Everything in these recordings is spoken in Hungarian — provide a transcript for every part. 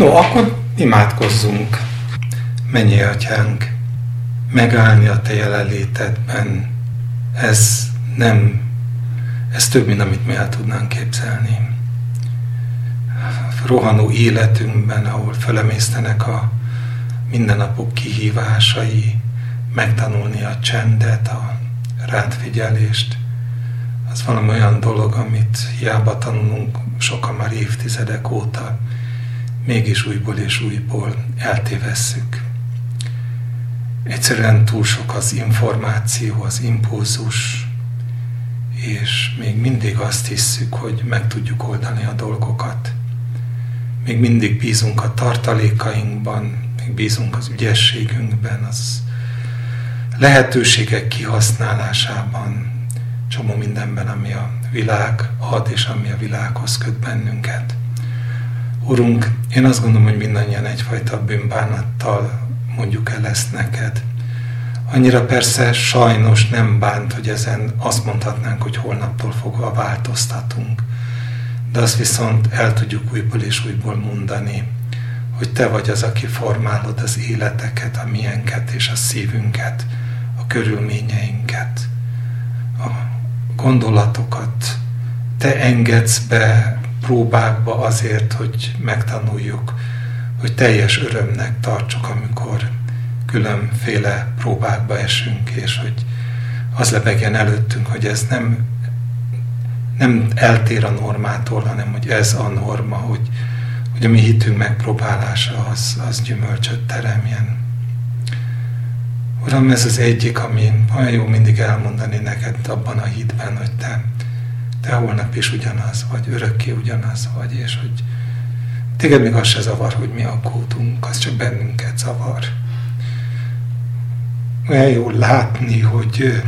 No, akkor imádkozzunk. Mennyi atyánk, megállni a te jelenlétedben, ez nem, ez több, mint amit mi el tudnánk képzelni. Rohanó életünkben, ahol felemésztenek a mindennapok kihívásai, megtanulni a csendet, a rátfigyelést, az valami olyan dolog, amit hiába tanulunk sokan már évtizedek óta, mégis újból és újból eltévesszük. Egyszerűen túl sok az információ, az impulzus, és még mindig azt hisszük, hogy meg tudjuk oldani a dolgokat. Még mindig bízunk a tartalékainkban, még bízunk az ügyességünkben, az lehetőségek kihasználásában, csomó mindenben, ami a világ ad, és ami a világhoz köt bennünket. Urunk, én azt gondolom, hogy mindannyian egyfajta bűnbánattal mondjuk el ezt neked. Annyira persze sajnos nem bánt, hogy ezen azt mondhatnánk, hogy holnaptól fogva változtatunk. De azt viszont el tudjuk újból és újból mondani, hogy te vagy az, aki formálod az életeket, a miénket és a szívünket, a körülményeinket, a gondolatokat. Te engedsz be próbákba azért, hogy megtanuljuk, hogy teljes örömnek tartsuk, amikor különféle próbákba esünk, és hogy az lebegjen előttünk, hogy ez nem, nem eltér a normától, hanem hogy ez a norma, hogy, hogy a mi hitünk megpróbálása az, az gyümölcsöt teremjen. Uram, ez az egyik, ami olyan jó mindig elmondani neked abban a hitben, hogy te te holnap is ugyanaz vagy, örökké ugyanaz vagy, és hogy téged még az se zavar, hogy mi aggódunk, az csak bennünket zavar. Olyan jó látni, hogy,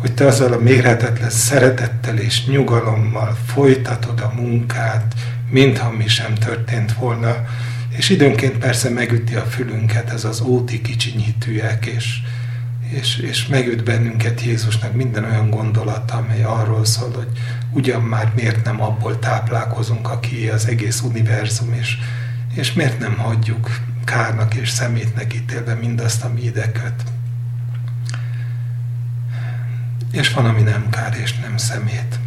hogy te azzal a mérhetetlen szeretettel és nyugalommal folytatod a munkát, mintha mi sem történt volna, és időnként persze megüti a fülünket ez az óti kicsinyítőek, és, és, és megüt bennünket Jézusnak minden olyan gondolata, amely arról szól, hogy ugyan már miért nem abból táplálkozunk, aki az egész univerzum, és, és miért nem hagyjuk kárnak és szemétnek ítélve mindazt, ami ide köt. És van, ami nem kár és nem szemét.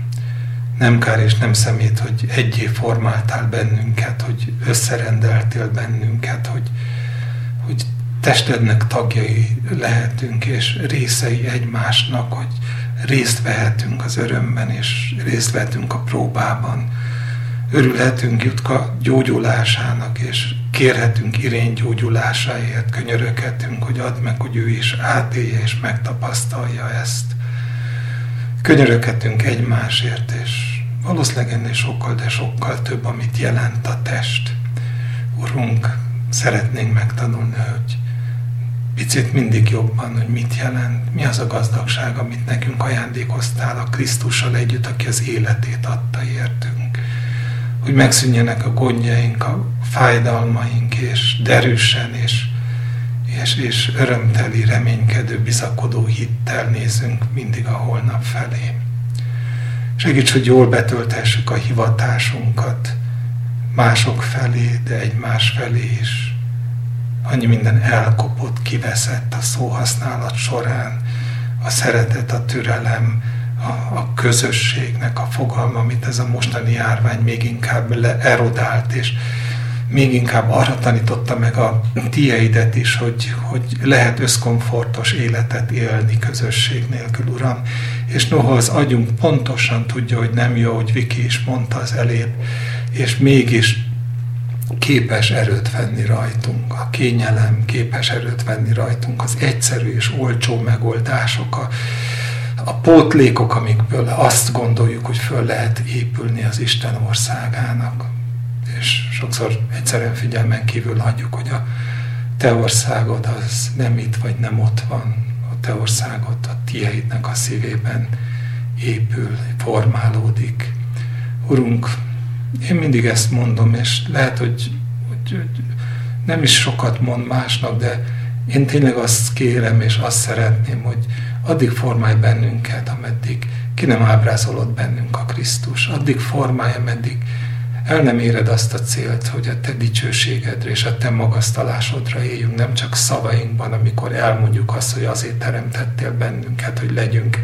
Nem kár és nem szemét, hogy egyé formáltál bennünket, hogy összerendeltél bennünket, hogy, hogy testednek tagjai lehetünk, és részei egymásnak, hogy részt vehetünk az örömben, és részt vehetünk a próbában. Örülhetünk Jutka gyógyulásának, és kérhetünk irény gyógyulásáért, könyöröghetünk, hogy add meg, hogy ő is átélje és megtapasztalja ezt. Könyöröghetünk egymásért, és valószínűleg ennél sokkal, de sokkal több, amit jelent a test. Urunk, szeretnénk megtanulni, hogy picit mindig jobban, hogy mit jelent, mi az a gazdagság, amit nekünk ajándékoztál a Krisztussal együtt, aki az életét adta értünk. Hogy megszűnjenek a gondjaink, a fájdalmaink, és derűsen, és, és, és örömteli, reménykedő, bizakodó hittel nézünk mindig a holnap felé. Segíts, hogy jól betöltessük a hivatásunkat mások felé, de egymás felé is annyi minden elkopott, kiveszett a szóhasználat során, a szeretet, a türelem, a, a közösségnek a fogalma, amit ez a mostani járvány még inkább leerodált, és még inkább arra tanította meg a tieidet is, hogy, hogy lehet összkomfortos életet élni közösség nélkül, Uram. És noha az agyunk pontosan tudja, hogy nem jó, hogy Viki is mondta az elébb, és mégis képes erőt venni rajtunk, a kényelem képes erőt venni rajtunk, az egyszerű és olcsó megoldások, a, a pótlékok, amikből azt gondoljuk, hogy föl lehet épülni az Isten országának. És sokszor egyszerűen figyelmen kívül hagyjuk, hogy a te országod az nem itt vagy nem ott van. A te országod a tieidnek a szívében épül, formálódik. Urunk, én mindig ezt mondom, és lehet, hogy, hogy, hogy nem is sokat mond másnak, de én tényleg azt kérem, és azt szeretném, hogy addig formálj bennünket, ameddig ki nem ábrázolod bennünk a Krisztus. Addig formálj, ameddig el nem éred azt a célt, hogy a te dicsőségedre és a te magasztalásodra éljünk, nem csak szavainkban, amikor elmondjuk azt, hogy azért teremtettél bennünket, hogy legyünk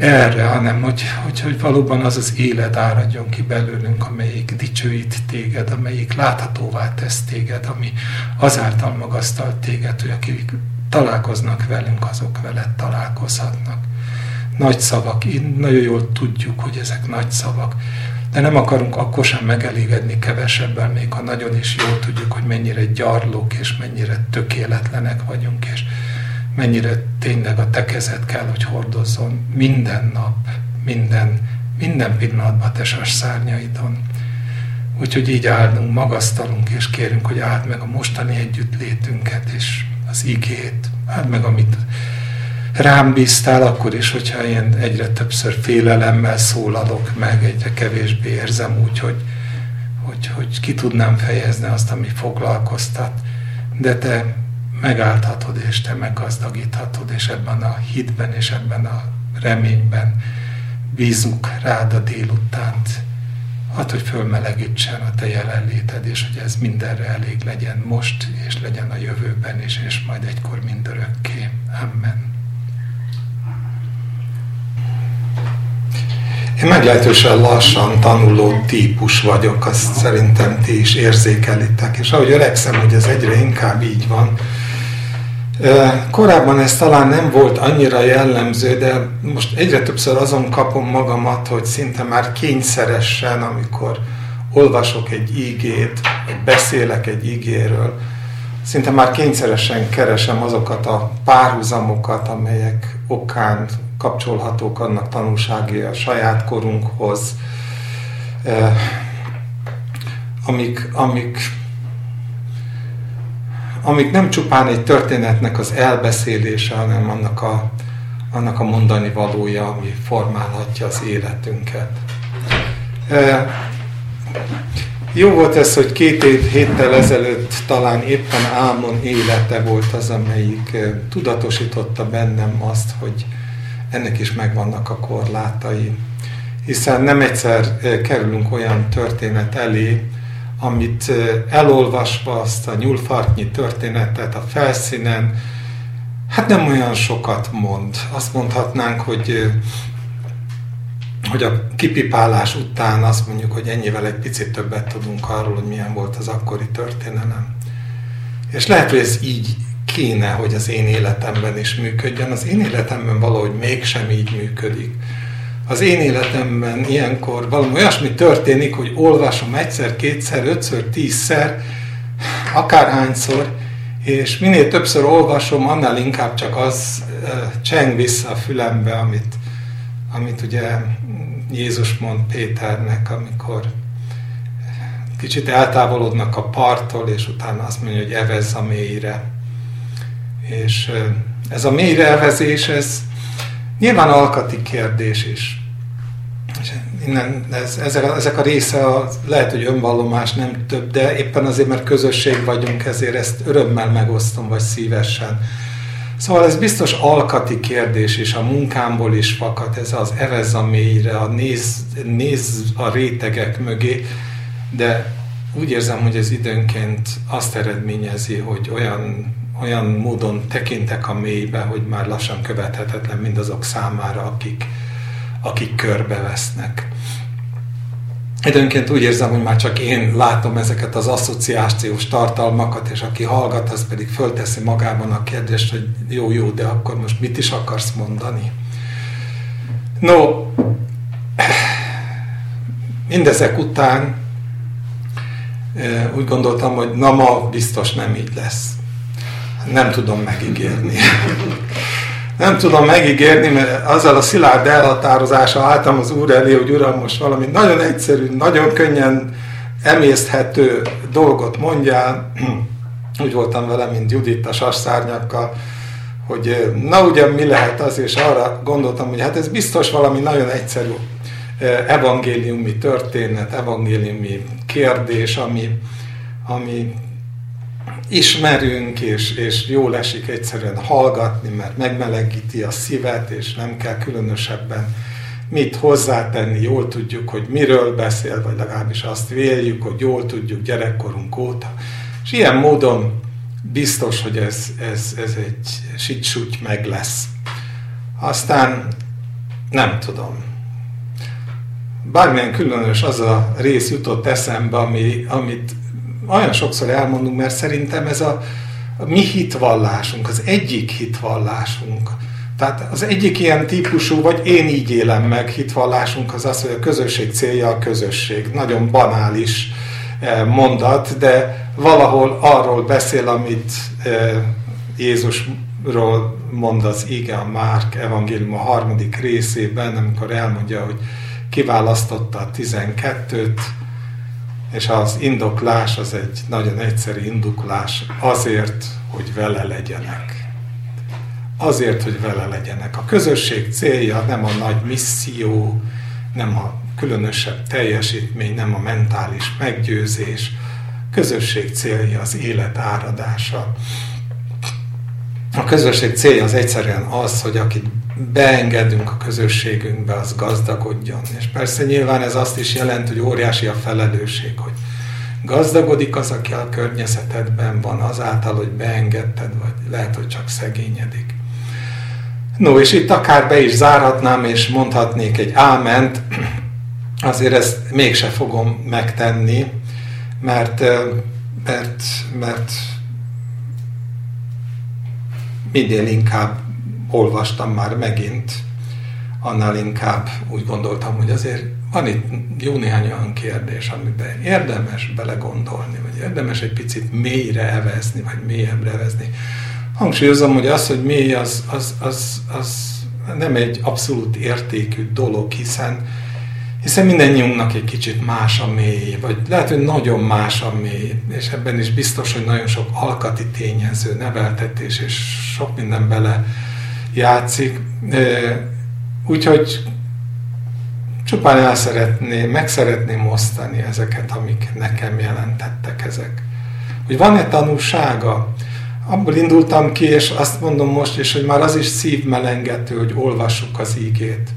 erre, hanem hogy, hogy, hogy valóban az az élet áradjon ki belőlünk, amelyik dicsőít téged, amelyik láthatóvá tesz téged, ami azáltal magasztalt téged, hogy akik találkoznak velünk, azok veled találkozhatnak. Nagy szavak, nagyon jól tudjuk, hogy ezek nagy szavak, de nem akarunk akkor sem megelégedni kevesebben, még ha nagyon is jól tudjuk, hogy mennyire gyarlók és mennyire tökéletlenek vagyunk, és mennyire tényleg a te kezed kell, hogy hordozzon minden nap, minden, minden pillanatban te szárnyaidon. Úgyhogy így áldunk, magasztalunk, és kérünk, hogy áld meg a mostani együttlétünket, és az igét, áld meg, amit rám bíztál, akkor is, hogyha én egyre többször félelemmel szólalok meg, egyre kevésbé érzem úgy, hogy, hogy, hogy ki tudnám fejezni azt, ami foglalkoztat. De te megállthatod, és te meggazdagíthatod, és ebben a hitben, és ebben a reményben bízunk rád a délutánt. Hát, hogy fölmelegítsen a te jelenléted, és hogy ez mindenre elég legyen most, és legyen a jövőben is, és majd egykor mindörökké. Amen. Én meglehetősen lassan tanuló típus vagyok, azt szerintem ti is érzékelitek, és ahogy öregszem, hogy ez egyre inkább így van, Korábban ez talán nem volt annyira jellemző, de most egyre többször azon kapom magamat, hogy szinte már kényszeresen, amikor olvasok egy ígét, vagy beszélek egy ígéről, szinte már kényszeresen keresem azokat a párhuzamokat, amelyek okán kapcsolhatók annak tanulsági a saját korunkhoz, amik, amik amik nem csupán egy történetnek az elbeszélése, hanem annak a, annak a mondani valója, ami formálhatja az életünket. Jó volt ez, hogy két év héttel ezelőtt talán éppen álmon élete volt az, amelyik tudatosította bennem azt, hogy ennek is megvannak a korlátai. Hiszen nem egyszer kerülünk olyan történet elé, amit elolvasva azt a nyúlfarknyi történetet a felszínen, hát nem olyan sokat mond. Azt mondhatnánk, hogy hogy a kipipálás után azt mondjuk, hogy ennyivel egy picit többet tudunk arról, hogy milyen volt az akkori történelem. És lehet, hogy ez így kéne, hogy az én életemben is működjön. Az én életemben valahogy mégsem így működik az én életemben ilyenkor valami olyasmi történik, hogy olvasom egyszer, kétszer, ötször, tízszer, akárhányszor, és minél többször olvasom, annál inkább csak az cseng vissza a fülembe, amit, amit ugye Jézus mond Péternek, amikor kicsit eltávolodnak a parttól, és utána azt mondja, hogy evez a mélyre. És ez a mélyre evezés, ez nyilván alkati kérdés is innen, ez, ezek, a, ezek a része a, lehet, hogy önvallomás nem több, de éppen azért, mert közösség vagyunk, ezért ezt örömmel megosztom, vagy szívesen. Szóval ez biztos alkati kérdés, és a munkámból is fakad, ez az evez a mélyre, a néz, néz a rétegek mögé, de úgy érzem, hogy ez időnként azt eredményezi, hogy olyan, olyan módon tekintek a mélybe, hogy már lassan követhetetlen mindazok számára, akik, akik körbevesznek. Időnként úgy érzem, hogy már csak én látom ezeket az asszociációs tartalmakat, és aki hallgat, az pedig fölteszi magában a kérdést, hogy jó, jó, de akkor most mit is akarsz mondani? No, mindezek után úgy gondoltam, hogy na ma biztos nem így lesz. Nem tudom megígérni nem tudom megígérni, mert azzal a szilárd elhatározása álltam az Úr elé, hogy Uram, most valami nagyon egyszerű, nagyon könnyen emészthető dolgot mondjál. Úgy voltam vele, mint Judit a sasszárnyakkal, hogy na ugye mi lehet az, és arra gondoltam, hogy hát ez biztos valami nagyon egyszerű evangéliumi történet, evangéliumi kérdés, ami, ami ismerünk, és, és jól esik egyszerűen hallgatni, mert megmelegíti a szívet, és nem kell különösebben mit hozzátenni, jól tudjuk, hogy miről beszél, vagy legalábbis azt véljük, hogy jól tudjuk gyerekkorunk óta. És ilyen módon biztos, hogy ez, ez, ez egy sicsúgy meg lesz. Aztán nem tudom. Bármilyen különös az a rész jutott eszembe, ami, amit olyan sokszor elmondunk, mert szerintem ez a, a mi hitvallásunk, az egyik hitvallásunk. Tehát az egyik ilyen típusú, vagy én így élem meg hitvallásunk az az, hogy a közösség célja a közösség. Nagyon banális eh, mondat, de valahol arról beszél, amit eh, Jézusról mond az ige a Márk evangélium a harmadik részében, amikor elmondja, hogy kiválasztotta a tizenkettőt, és az indoklás az egy nagyon egyszerű indoklás azért, hogy vele legyenek. Azért, hogy vele legyenek. A közösség célja nem a nagy misszió, nem a különösebb teljesítmény, nem a mentális meggyőzés. Közösség célja az élet áradása. A közösség célja az egyszerűen az, hogy akit beengedünk a közösségünkbe, az gazdagodjon. És persze nyilván ez azt is jelent, hogy óriási a felelősség, hogy gazdagodik az, aki a környezetedben van, azáltal, hogy beengedted, vagy lehet, hogy csak szegényedik. No, és itt akár be is zárhatnám, és mondhatnék egy áment, azért ezt mégse fogom megtenni, mert, mert, mert minél inkább olvastam már megint, annál inkább úgy gondoltam, hogy azért van itt jó néhány olyan kérdés, amiben érdemes belegondolni, vagy érdemes egy picit mélyre evezni, vagy mélyebbre evezni. Hangsúlyozom, hogy az, hogy mély, az, az, az, az nem egy abszolút értékű dolog, hiszen, hiszen mindennyiunknak egy kicsit más a mély, vagy lehet, hogy nagyon más a mély, és ebben is biztos, hogy nagyon sok alkati tényező, neveltetés és sok minden bele játszik. Úgyhogy csupán el szeretném, meg szeretném osztani ezeket, amik nekem jelentettek ezek. Hogy van-e tanúsága? Abból indultam ki, és azt mondom most is, hogy már az is szívmelengető, hogy olvassuk az ígét.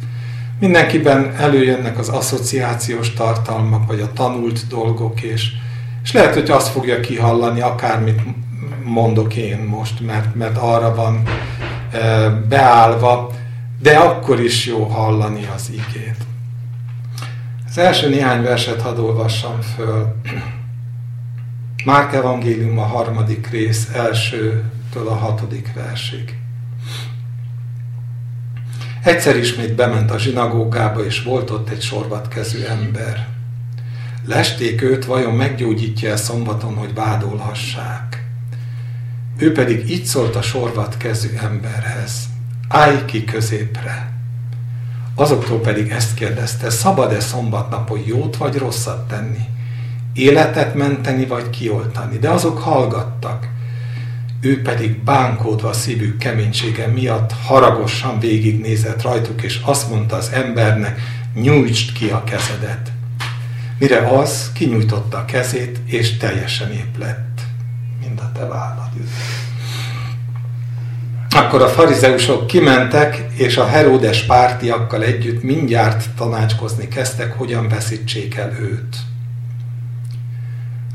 Mindenkiben előjönnek az asszociációs tartalmak, vagy a tanult dolgok, és, és lehet, hogy azt fogja kihallani, akármit mondok én most, mert, mert arra van beállva, de akkor is jó hallani az igét. Az első néhány verset hadd olvassam föl. Márk evangélium a harmadik rész elsőtől a hatodik versig. Egyszer ismét bement a zsinagógába, és volt ott egy sorvatkezű ember. Lesték őt, vajon meggyógyítja-e szombaton, hogy vádolhassák. Ő pedig így szólt a sorvat kezű emberhez. Állj ki középre! Azoktól pedig ezt kérdezte, szabad-e szombatnapon jót vagy rosszat tenni? Életet menteni vagy kioltani? De azok hallgattak. Ő pedig bánkódva a szívük keménysége miatt haragosan végignézett rajtuk, és azt mondta az embernek, nyújtsd ki a kezedet. Mire az kinyújtotta a kezét, és teljesen épp lett, mind a te vállad. Akkor a farizeusok kimentek, és a Heródes pártiakkal együtt mindjárt tanácskozni kezdtek, hogyan veszítsék el őt.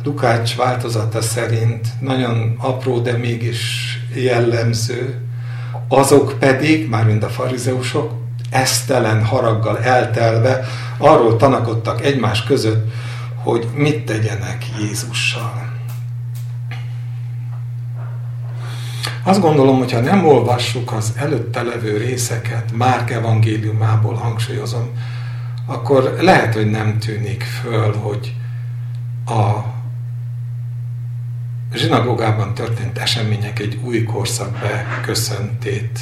Lukács változata szerint nagyon apró, de mégis jellemző, azok pedig, mármint a farizeusok, esztelen haraggal eltelve arról tanakodtak egymás között, hogy mit tegyenek Jézussal. Azt gondolom, hogyha nem olvassuk az előtte levő részeket, Márk evangéliumából hangsúlyozom, akkor lehet, hogy nem tűnik föl, hogy a zsinagógában történt események egy új korszak beköszöntét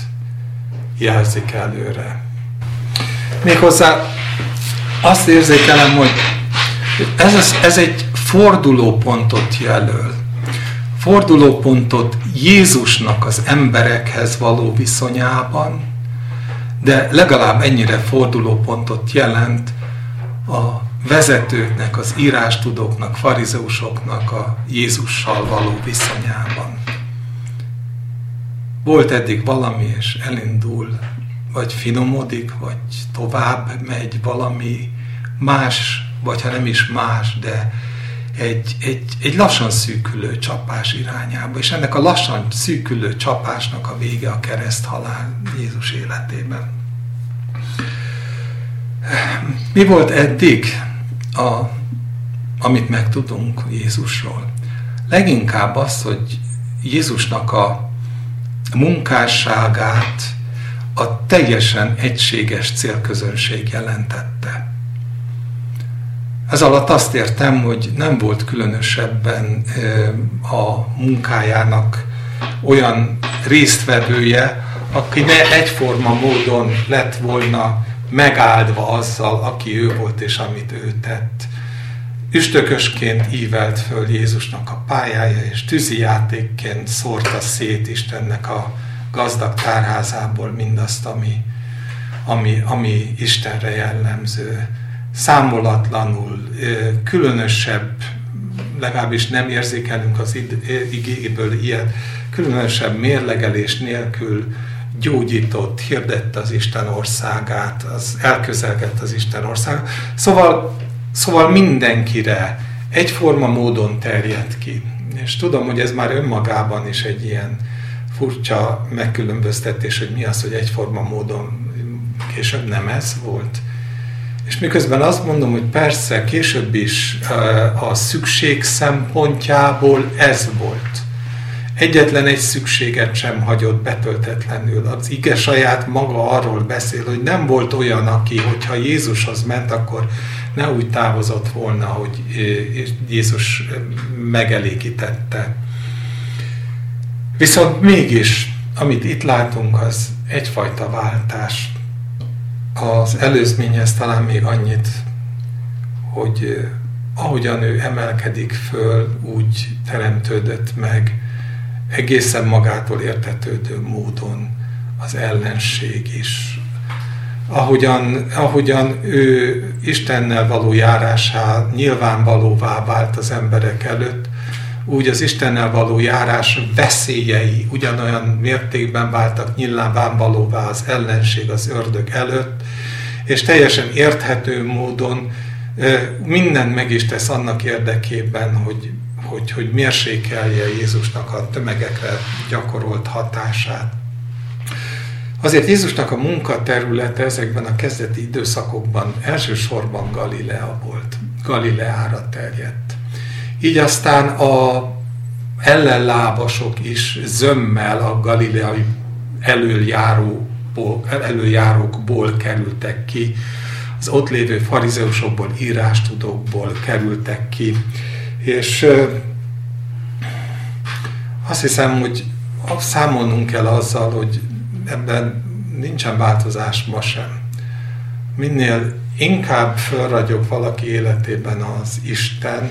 jelzik előre. Méghozzá azt érzékelem, hogy ez, ez egy fordulópontot jelöl fordulópontot Jézusnak az emberekhez való viszonyában, de legalább ennyire fordulópontot jelent a vezetőknek, az írástudóknak, farizeusoknak a Jézussal való viszonyában. Volt eddig valami, és elindul vagy finomodik, vagy tovább megy valami más, vagy ha nem is más, de egy, egy, egy lassan szűkülő csapás irányába, és ennek a lassan szűkülő csapásnak a vége a kereszt halál Jézus életében. Mi volt eddig, a, amit megtudunk Jézusról? Leginkább az, hogy Jézusnak a munkásságát a teljesen egységes célközönség jelentette. Ez alatt azt értem, hogy nem volt különösebben a munkájának olyan résztvevője, aki ne egyforma módon lett volna megáldva azzal, aki ő volt és amit ő tett. Üstökösként ívelt föl Jézusnak a pályája, és tűzi játékként szórta szét Istennek a gazdag tárházából mindazt, ami, ami, ami Istenre jellemző számolatlanul, különösebb, legalábbis nem érzékelünk az igéből ilyet, különösebb mérlegelés nélkül gyógyított, hirdette az Isten országát, az elközelgett az Isten országát. Szóval, szóval mindenkire egyforma módon terjed ki. És tudom, hogy ez már önmagában is egy ilyen furcsa megkülönböztetés, hogy mi az, hogy egyforma módon később nem ez volt. És miközben azt mondom, hogy persze később is a szükség szempontjából ez volt. Egyetlen egy szükséget sem hagyott betöltetlenül. Az ige saját maga arról beszél, hogy nem volt olyan, aki, hogyha Jézushoz ment, akkor ne úgy távozott volna, hogy Jézus megelégítette. Viszont mégis, amit itt látunk, az egyfajta váltás az előzményhez talán még annyit, hogy ahogyan ő emelkedik föl, úgy teremtődött meg egészen magától értetődő módon az ellenség is. Ahogyan, ahogyan ő Istennel való járásá nyilvánvalóvá vált az emberek előtt, úgy az Istennel való járás veszélyei ugyanolyan mértékben váltak nyilvánvalóvá az ellenség az ördög előtt, és teljesen érthető módon mindent meg is tesz annak érdekében, hogy, hogy, hogy mérsékelje Jézusnak a tömegekre gyakorolt hatását. Azért Jézusnak a munkaterülete ezekben a kezdeti időszakokban elsősorban Galilea volt, Galileára terjedt. Így aztán a ellenlábasok is zömmel a galileai előjáróból, előjárókból kerültek ki, az ott lévő farizeusokból, írástudókból kerültek ki. És azt hiszem, hogy számolnunk kell azzal, hogy ebben nincsen változás ma sem. Minél inkább fölragyog valaki életében az Isten,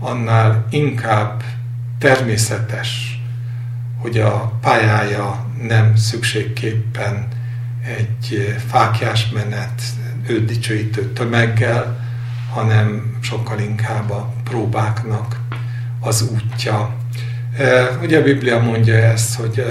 annál inkább természetes, hogy a pályája nem szükségképpen egy fákjás menet, ő dicsőítő tömeggel, hanem sokkal inkább a próbáknak az útja. Ugye a Biblia mondja ezt, hogy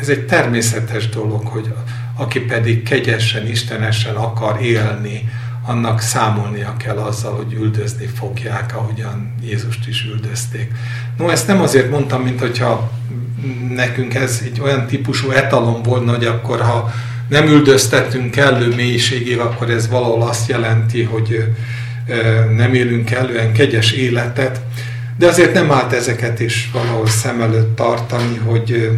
ez egy természetes dolog, hogy aki pedig kegyesen, istenesen akar élni, annak számolnia kell azzal, hogy üldözni fogják, ahogyan Jézust is üldözték. No, ezt nem azért mondtam, mint hogyha nekünk ez egy olyan típusú etalon volna, hogy akkor ha nem üldöztetünk kellő mélységig, akkor ez valahol azt jelenti, hogy nem élünk kellően kegyes életet, de azért nem állt ezeket is valahol szem előtt tartani, hogy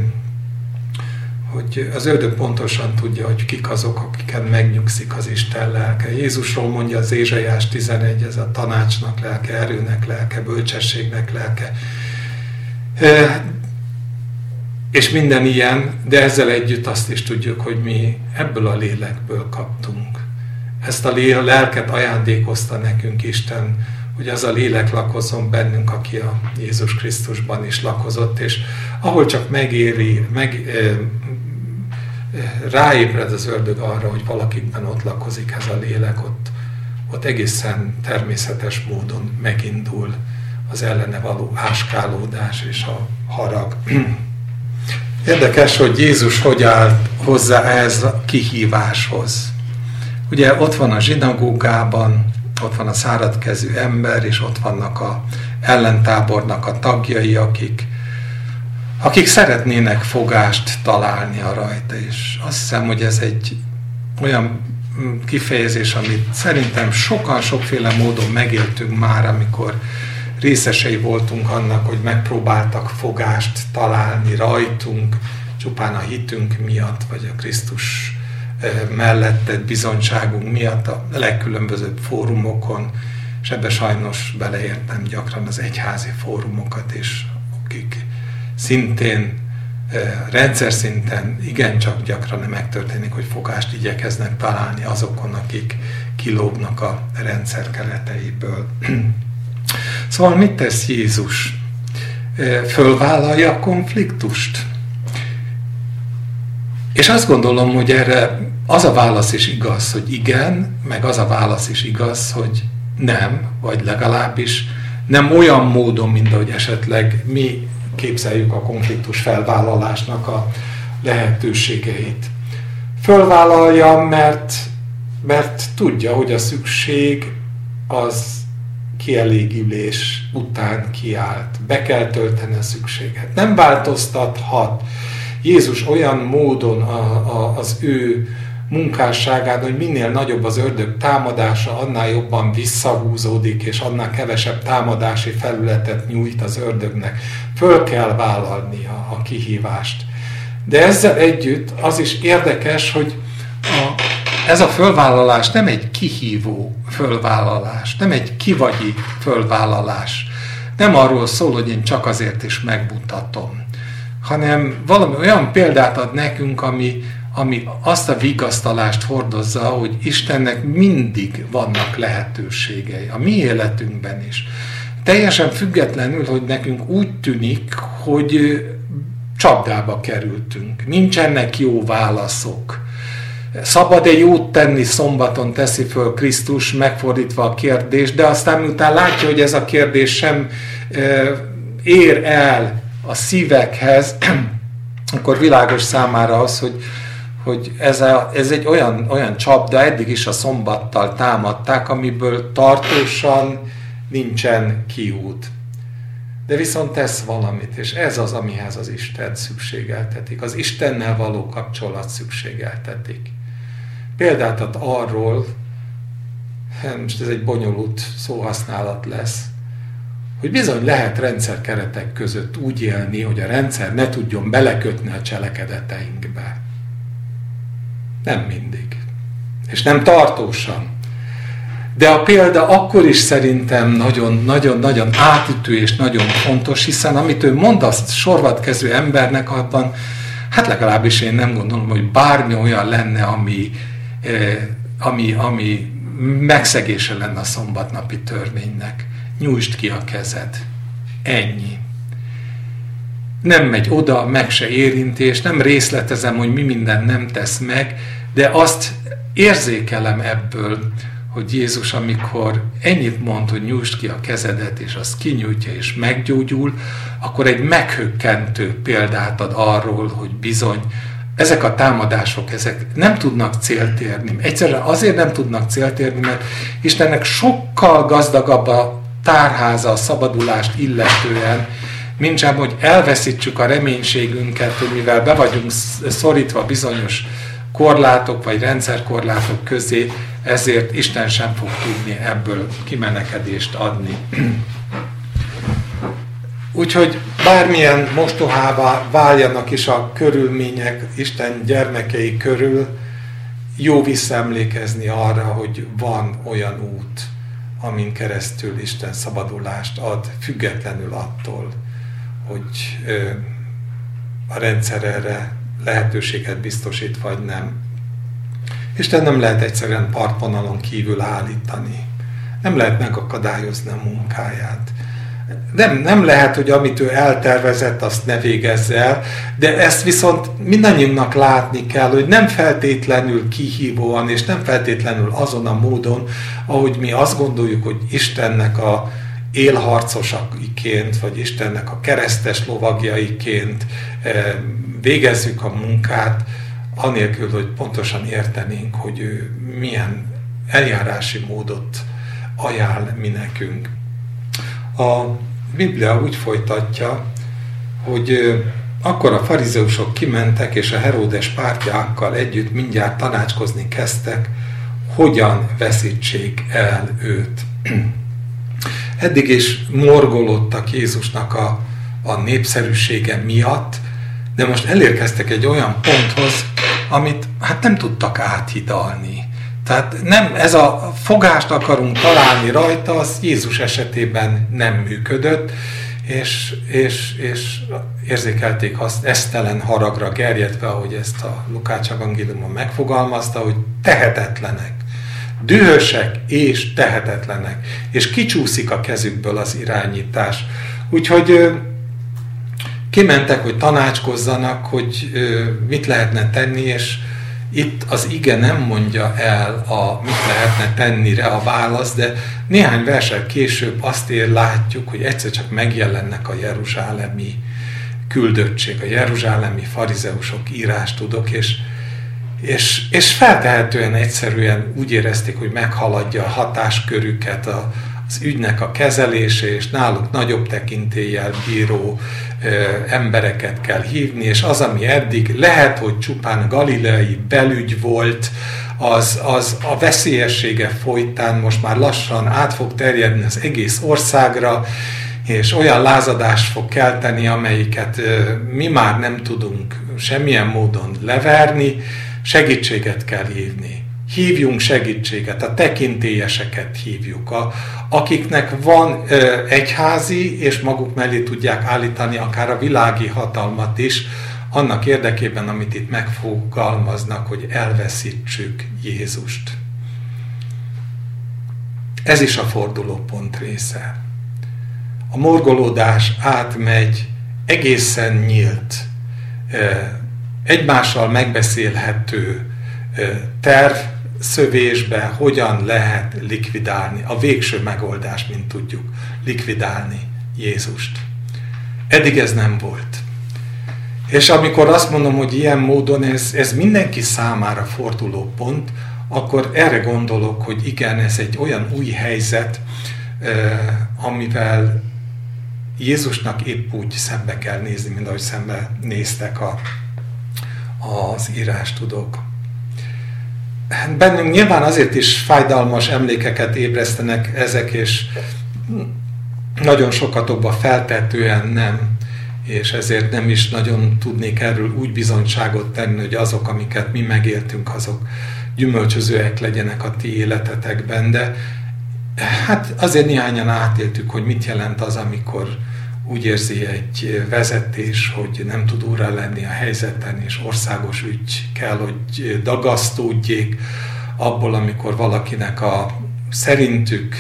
hogy az ördög pontosan tudja, hogy kik azok, akiken megnyugszik az Isten lelke. Jézusról mondja az Ézsaiás 11, ez a tanácsnak lelke, erőnek lelke, bölcsességnek lelke. És minden ilyen, de ezzel együtt azt is tudjuk, hogy mi ebből a lélekből kaptunk. Ezt a lelket ajándékozta nekünk Isten, hogy az a lélek lakozom bennünk, aki a Jézus Krisztusban is lakozott, és ahol csak megéri, meg, ráébred az ördög arra, hogy valakikben ott lakozik ez a lélek, ott, ott egészen természetes módon megindul az ellene való áskálódás és a harag. Érdekes, hogy Jézus hogy állt hozzá ehhez a kihíváshoz. Ugye ott van a zsinagógában, ott van a száradkezű ember, és ott vannak a ellentábornak a tagjai, akik, akik szeretnének fogást találni a rajta, és azt hiszem, hogy ez egy olyan kifejezés, amit szerintem sokan, sokféle módon megéltünk már, amikor részesei voltunk annak, hogy megpróbáltak fogást találni rajtunk, csupán a hitünk miatt, vagy a Krisztus mellettet bizonyságunk miatt a legkülönbözőbb fórumokon, és ebbe sajnos beleértem gyakran az egyházi fórumokat is, akik szintén rendszer szinten igencsak gyakran megtörténik, hogy fogást igyekeznek találni azokon, akik kilógnak a rendszer kereteiből. Szóval mit tesz Jézus? Fölvállalja a konfliktust? És azt gondolom, hogy erre az a válasz is igaz, hogy igen, meg az a válasz is igaz, hogy nem, vagy legalábbis nem olyan módon, mint ahogy esetleg mi képzeljük a konfliktus felvállalásnak a lehetőségeit. Fölvállalja, mert, mert tudja, hogy a szükség az kielégülés után kiállt. Be kell tölteni a szükséget. Nem változtathat Jézus olyan módon a, a, az ő munkásságán, hogy minél nagyobb az ördög támadása, annál jobban visszahúzódik, és annál kevesebb támadási felületet nyújt az ördögnek. Föl kell vállalnia a kihívást. De ezzel együtt az is érdekes, hogy ez a fölvállalás nem egy kihívó fölvállalás, nem egy kivagyi fölvállalás. Nem arról szól, hogy én csak azért is megmutatom, hanem valami olyan példát ad nekünk, ami, ami azt a vigasztalást hordozza, hogy Istennek mindig vannak lehetőségei, a mi életünkben is. Teljesen függetlenül, hogy nekünk úgy tűnik, hogy csapdába kerültünk. Nincsenek jó válaszok. Szabad-e jót tenni szombaton, teszi föl Krisztus, megfordítva a kérdést, de aztán miután látja, hogy ez a kérdés sem ér el a szívekhez, akkor világos számára az, hogy hogy ez, a, ez egy olyan, olyan csapda, eddig is a szombattal támadták, amiből tartósan nincsen kiút. De viszont tesz valamit, és ez az, amihez az Isten szükségeltetik. Az Istennel való kapcsolat szükségeltetik. Példát ad arról, most ez egy bonyolult szóhasználat lesz, hogy bizony lehet rendszerkeretek között úgy élni, hogy a rendszer ne tudjon belekötni a cselekedeteinkbe. Nem mindig. És nem tartósan. De a példa akkor is szerintem nagyon-nagyon-nagyon átütő és nagyon fontos, hiszen amit ő mond azt sorvatkező embernek abban, hát legalábbis én nem gondolom, hogy bármi olyan lenne, ami, ami, ami megszegése lenne a szombatnapi törvénynek. Nyújtsd ki a kezed. Ennyi nem megy oda, meg se érinti, és nem részletezem, hogy mi minden nem tesz meg, de azt érzékelem ebből, hogy Jézus, amikor ennyit mond, hogy nyújtsd ki a kezedet, és az kinyújtja és meggyógyul, akkor egy meghökkentő példát ad arról, hogy bizony ezek a támadások, ezek nem tudnak célt érni. Egyszerűen azért nem tudnak célt érni, mert Istennek sokkal gazdagabb a tárháza a szabadulást illetően, mint sem, hogy elveszítsük a reménységünket, hogy mivel be vagyunk szorítva bizonyos korlátok vagy rendszerkorlátok közé, ezért Isten sem fog tudni ebből kimenekedést adni. Úgyhogy bármilyen mostohává váljanak is a körülmények Isten gyermekei körül, jó visszaemlékezni arra, hogy van olyan út, amin keresztül Isten szabadulást ad, függetlenül attól, hogy a rendszer erre lehetőséget biztosít, vagy nem. Isten nem lehet egyszerűen partvonalon kívül állítani. Nem lehet megakadályozni a munkáját. Nem, nem lehet, hogy amit ő eltervezett, azt ne végezze el, de ezt viszont mindannyiunknak látni kell, hogy nem feltétlenül kihívóan, és nem feltétlenül azon a módon, ahogy mi azt gondoljuk, hogy Istennek a élharcosaiként, vagy Istennek a keresztes lovagjaiként végezzük a munkát, anélkül, hogy pontosan értenénk, hogy ő milyen eljárási módot ajánl mi nekünk. A Biblia úgy folytatja, hogy akkor a farizeusok kimentek, és a Heródes pártjákkal együtt mindjárt tanácskozni kezdtek, hogyan veszítsék el őt. Eddig is morgolódtak Jézusnak a, a népszerűsége miatt, de most elérkeztek egy olyan ponthoz, amit hát nem tudtak áthidalni. Tehát nem, ez a fogást akarunk találni rajta, az Jézus esetében nem működött, és, és, és érzékelték azt esztelen haragra gerjedve, ahogy ezt a Lukács evangéliumon megfogalmazta, hogy tehetetlenek, dühösek és tehetetlenek, és kicsúszik a kezükből az irányítás. Úgyhogy kimentek, hogy tanácskozzanak, hogy mit lehetne tenni, és itt az ige nem mondja el, a, mit lehetne tennire a válasz, de néhány verset később azt ér, látjuk, hogy egyszer csak megjelennek a jeruzsálemi küldöttség, a jeruzsálemi farizeusok írás tudok, és, és, és feltehetően egyszerűen úgy érezték, hogy meghaladja a hatáskörüket, a, az ügynek a kezelése, és náluk nagyobb tekintéllyel bíró embereket kell hívni, és az, ami eddig lehet, hogy csupán galileai belügy volt, az, az a veszélyessége folytán most már lassan át fog terjedni az egész országra, és olyan lázadást fog kelteni, amelyiket mi már nem tudunk semmilyen módon leverni, segítséget kell hívni hívjunk segítséget, a tekintélyeseket hívjuk, a, akiknek van ö, egyházi, és maguk mellé tudják állítani akár a világi hatalmat is, annak érdekében, amit itt megfogalmaznak, hogy elveszítsük Jézust. Ez is a fordulópont része. A morgolódás átmegy egészen nyílt, egymással megbeszélhető terv, szövésbe hogyan lehet likvidálni, a végső megoldás, mint tudjuk, likvidálni Jézust. Eddig ez nem volt. És amikor azt mondom, hogy ilyen módon ez, ez mindenki számára forduló pont, akkor erre gondolok, hogy igen, ez egy olyan új helyzet, amivel Jézusnak épp úgy szembe kell nézni, mint ahogy szembe néztek a, az írás tudok bennünk nyilván azért is fájdalmas emlékeket ébresztenek ezek, és nagyon sokatokban feltetően nem, és ezért nem is nagyon tudnék erről úgy bizonyságot tenni, hogy azok, amiket mi megéltünk, azok gyümölcsözőek legyenek a ti életetekben, de hát azért néhányan átéltük, hogy mit jelent az, amikor úgy érzi egy vezetés, hogy nem tud úrra lenni a helyzeten, és országos ügy kell, hogy dagasztódjék abból, amikor valakinek a szerintük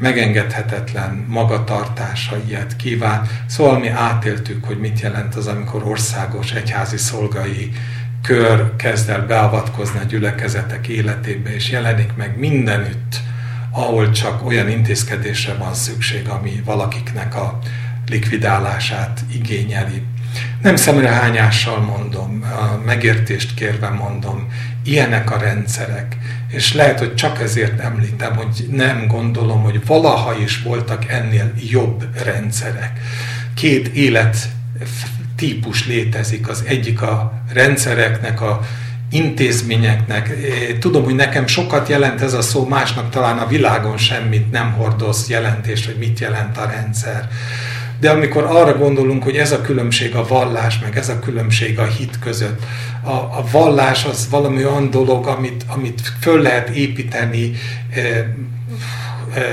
megengedhetetlen magatartása ilyet kíván. Szóval mi átéltük, hogy mit jelent az, amikor országos egyházi szolgai kör kezd el beavatkozni a gyülekezetek életébe, és jelenik meg mindenütt ahol csak olyan intézkedésre van szükség, ami valakiknek a likvidálását igényeli. Nem szemrehányással mondom, megértést kérve mondom, ilyenek a rendszerek. És lehet, hogy csak ezért említem, hogy nem gondolom, hogy valaha is voltak ennél jobb rendszerek. Két élet típus létezik. Az egyik a rendszereknek a intézményeknek. Tudom, hogy nekem sokat jelent ez a szó, másnak talán a világon semmit nem hordoz jelentés, hogy mit jelent a rendszer. De amikor arra gondolunk, hogy ez a különbség a vallás, meg ez a különbség a hit között, a, a vallás az valami olyan dolog, amit, amit föl lehet építeni e, e,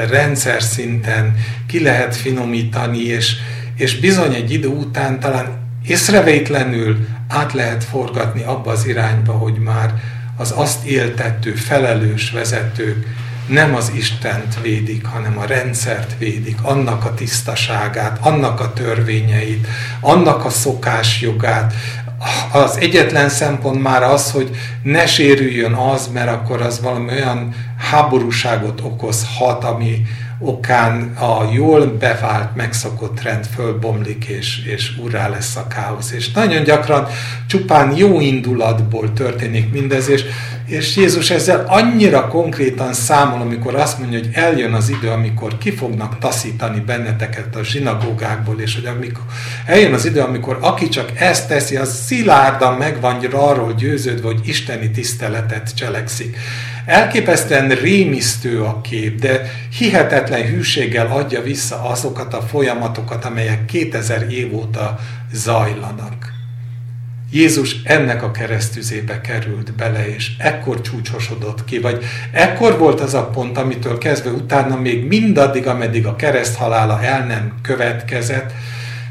rendszer szinten, ki lehet finomítani, és, és bizony egy idő után talán észrevétlenül át lehet forgatni abba az irányba, hogy már az azt éltető, felelős vezetők nem az Istent védik, hanem a rendszert védik, annak a tisztaságát, annak a törvényeit, annak a szokásjogát. Az egyetlen szempont már az, hogy ne sérüljön az, mert akkor az valami olyan háborúságot okozhat, ami okán a jól bevált, megszokott rend fölbomlik, és, és urá lesz a káosz. És nagyon gyakran csupán jó indulatból történik mindez, és, és Jézus ezzel annyira konkrétan számol, amikor azt mondja, hogy eljön az idő, amikor ki fognak taszítani benneteket a zsinagógákból, és hogy amikor eljön az idő, amikor aki csak ezt teszi, az szilárdan meg van arról győződve, hogy isteni tiszteletet cselekszik. Elképesztően rémisztő a kép, de hihetetlen hűséggel adja vissza azokat a folyamatokat, amelyek 2000 év óta zajlanak. Jézus ennek a keresztüzébe került bele, és ekkor csúcsosodott ki, vagy ekkor volt az a pont, amitől kezdve utána még mindaddig, ameddig a kereszt halála el nem következett,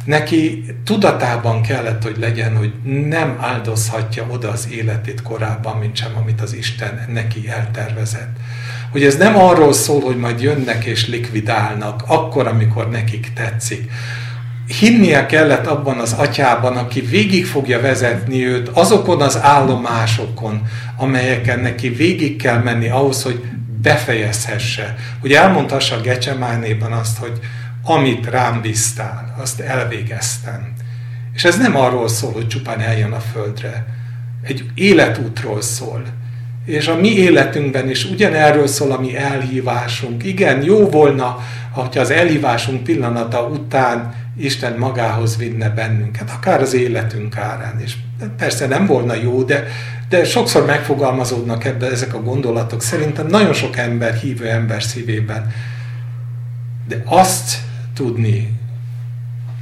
neki tudatában kellett, hogy legyen, hogy nem áldozhatja oda az életét korábban, mint sem, amit az Isten neki eltervezett. Hogy ez nem arról szól, hogy majd jönnek és likvidálnak, akkor, amikor nekik tetszik. Hinnie kellett abban az atyában, aki végig fogja vezetni őt azokon az állomásokon, amelyeken neki végig kell menni ahhoz, hogy befejezhesse. Hogy elmondhassa Gecsemánében azt, hogy amit rám bíztál, azt elvégeztem. És ez nem arról szól, hogy csupán eljön a földre. Egy életútról szól. És a mi életünkben is ugyanerről szól a mi elhívásunk. Igen, jó volna, ha az elhívásunk pillanata után Isten magához vinne bennünket, akár az életünk árán. És persze nem volna jó, de, de sokszor megfogalmazódnak ebbe ezek a gondolatok. Szerintem nagyon sok ember, hívő ember szívében. De azt tudni,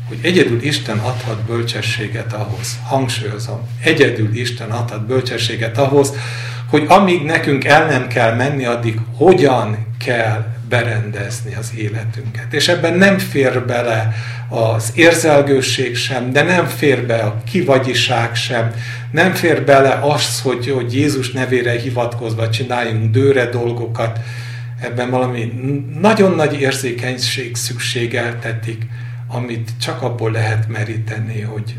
hogy egyedül Isten adhat bölcsességet ahhoz, hangsúlyozom, egyedül Isten adhat bölcsességet ahhoz, hogy amíg nekünk el nem kell menni, addig hogyan kell berendezni az életünket. És ebben nem fér bele az érzelgőség sem, de nem fér be a kivagyiság sem, nem fér bele az, hogy, hogy Jézus nevére hivatkozva csináljunk dőre dolgokat, ebben valami nagyon nagy érzékenység szükségeltetik, amit csak abból lehet meríteni, hogy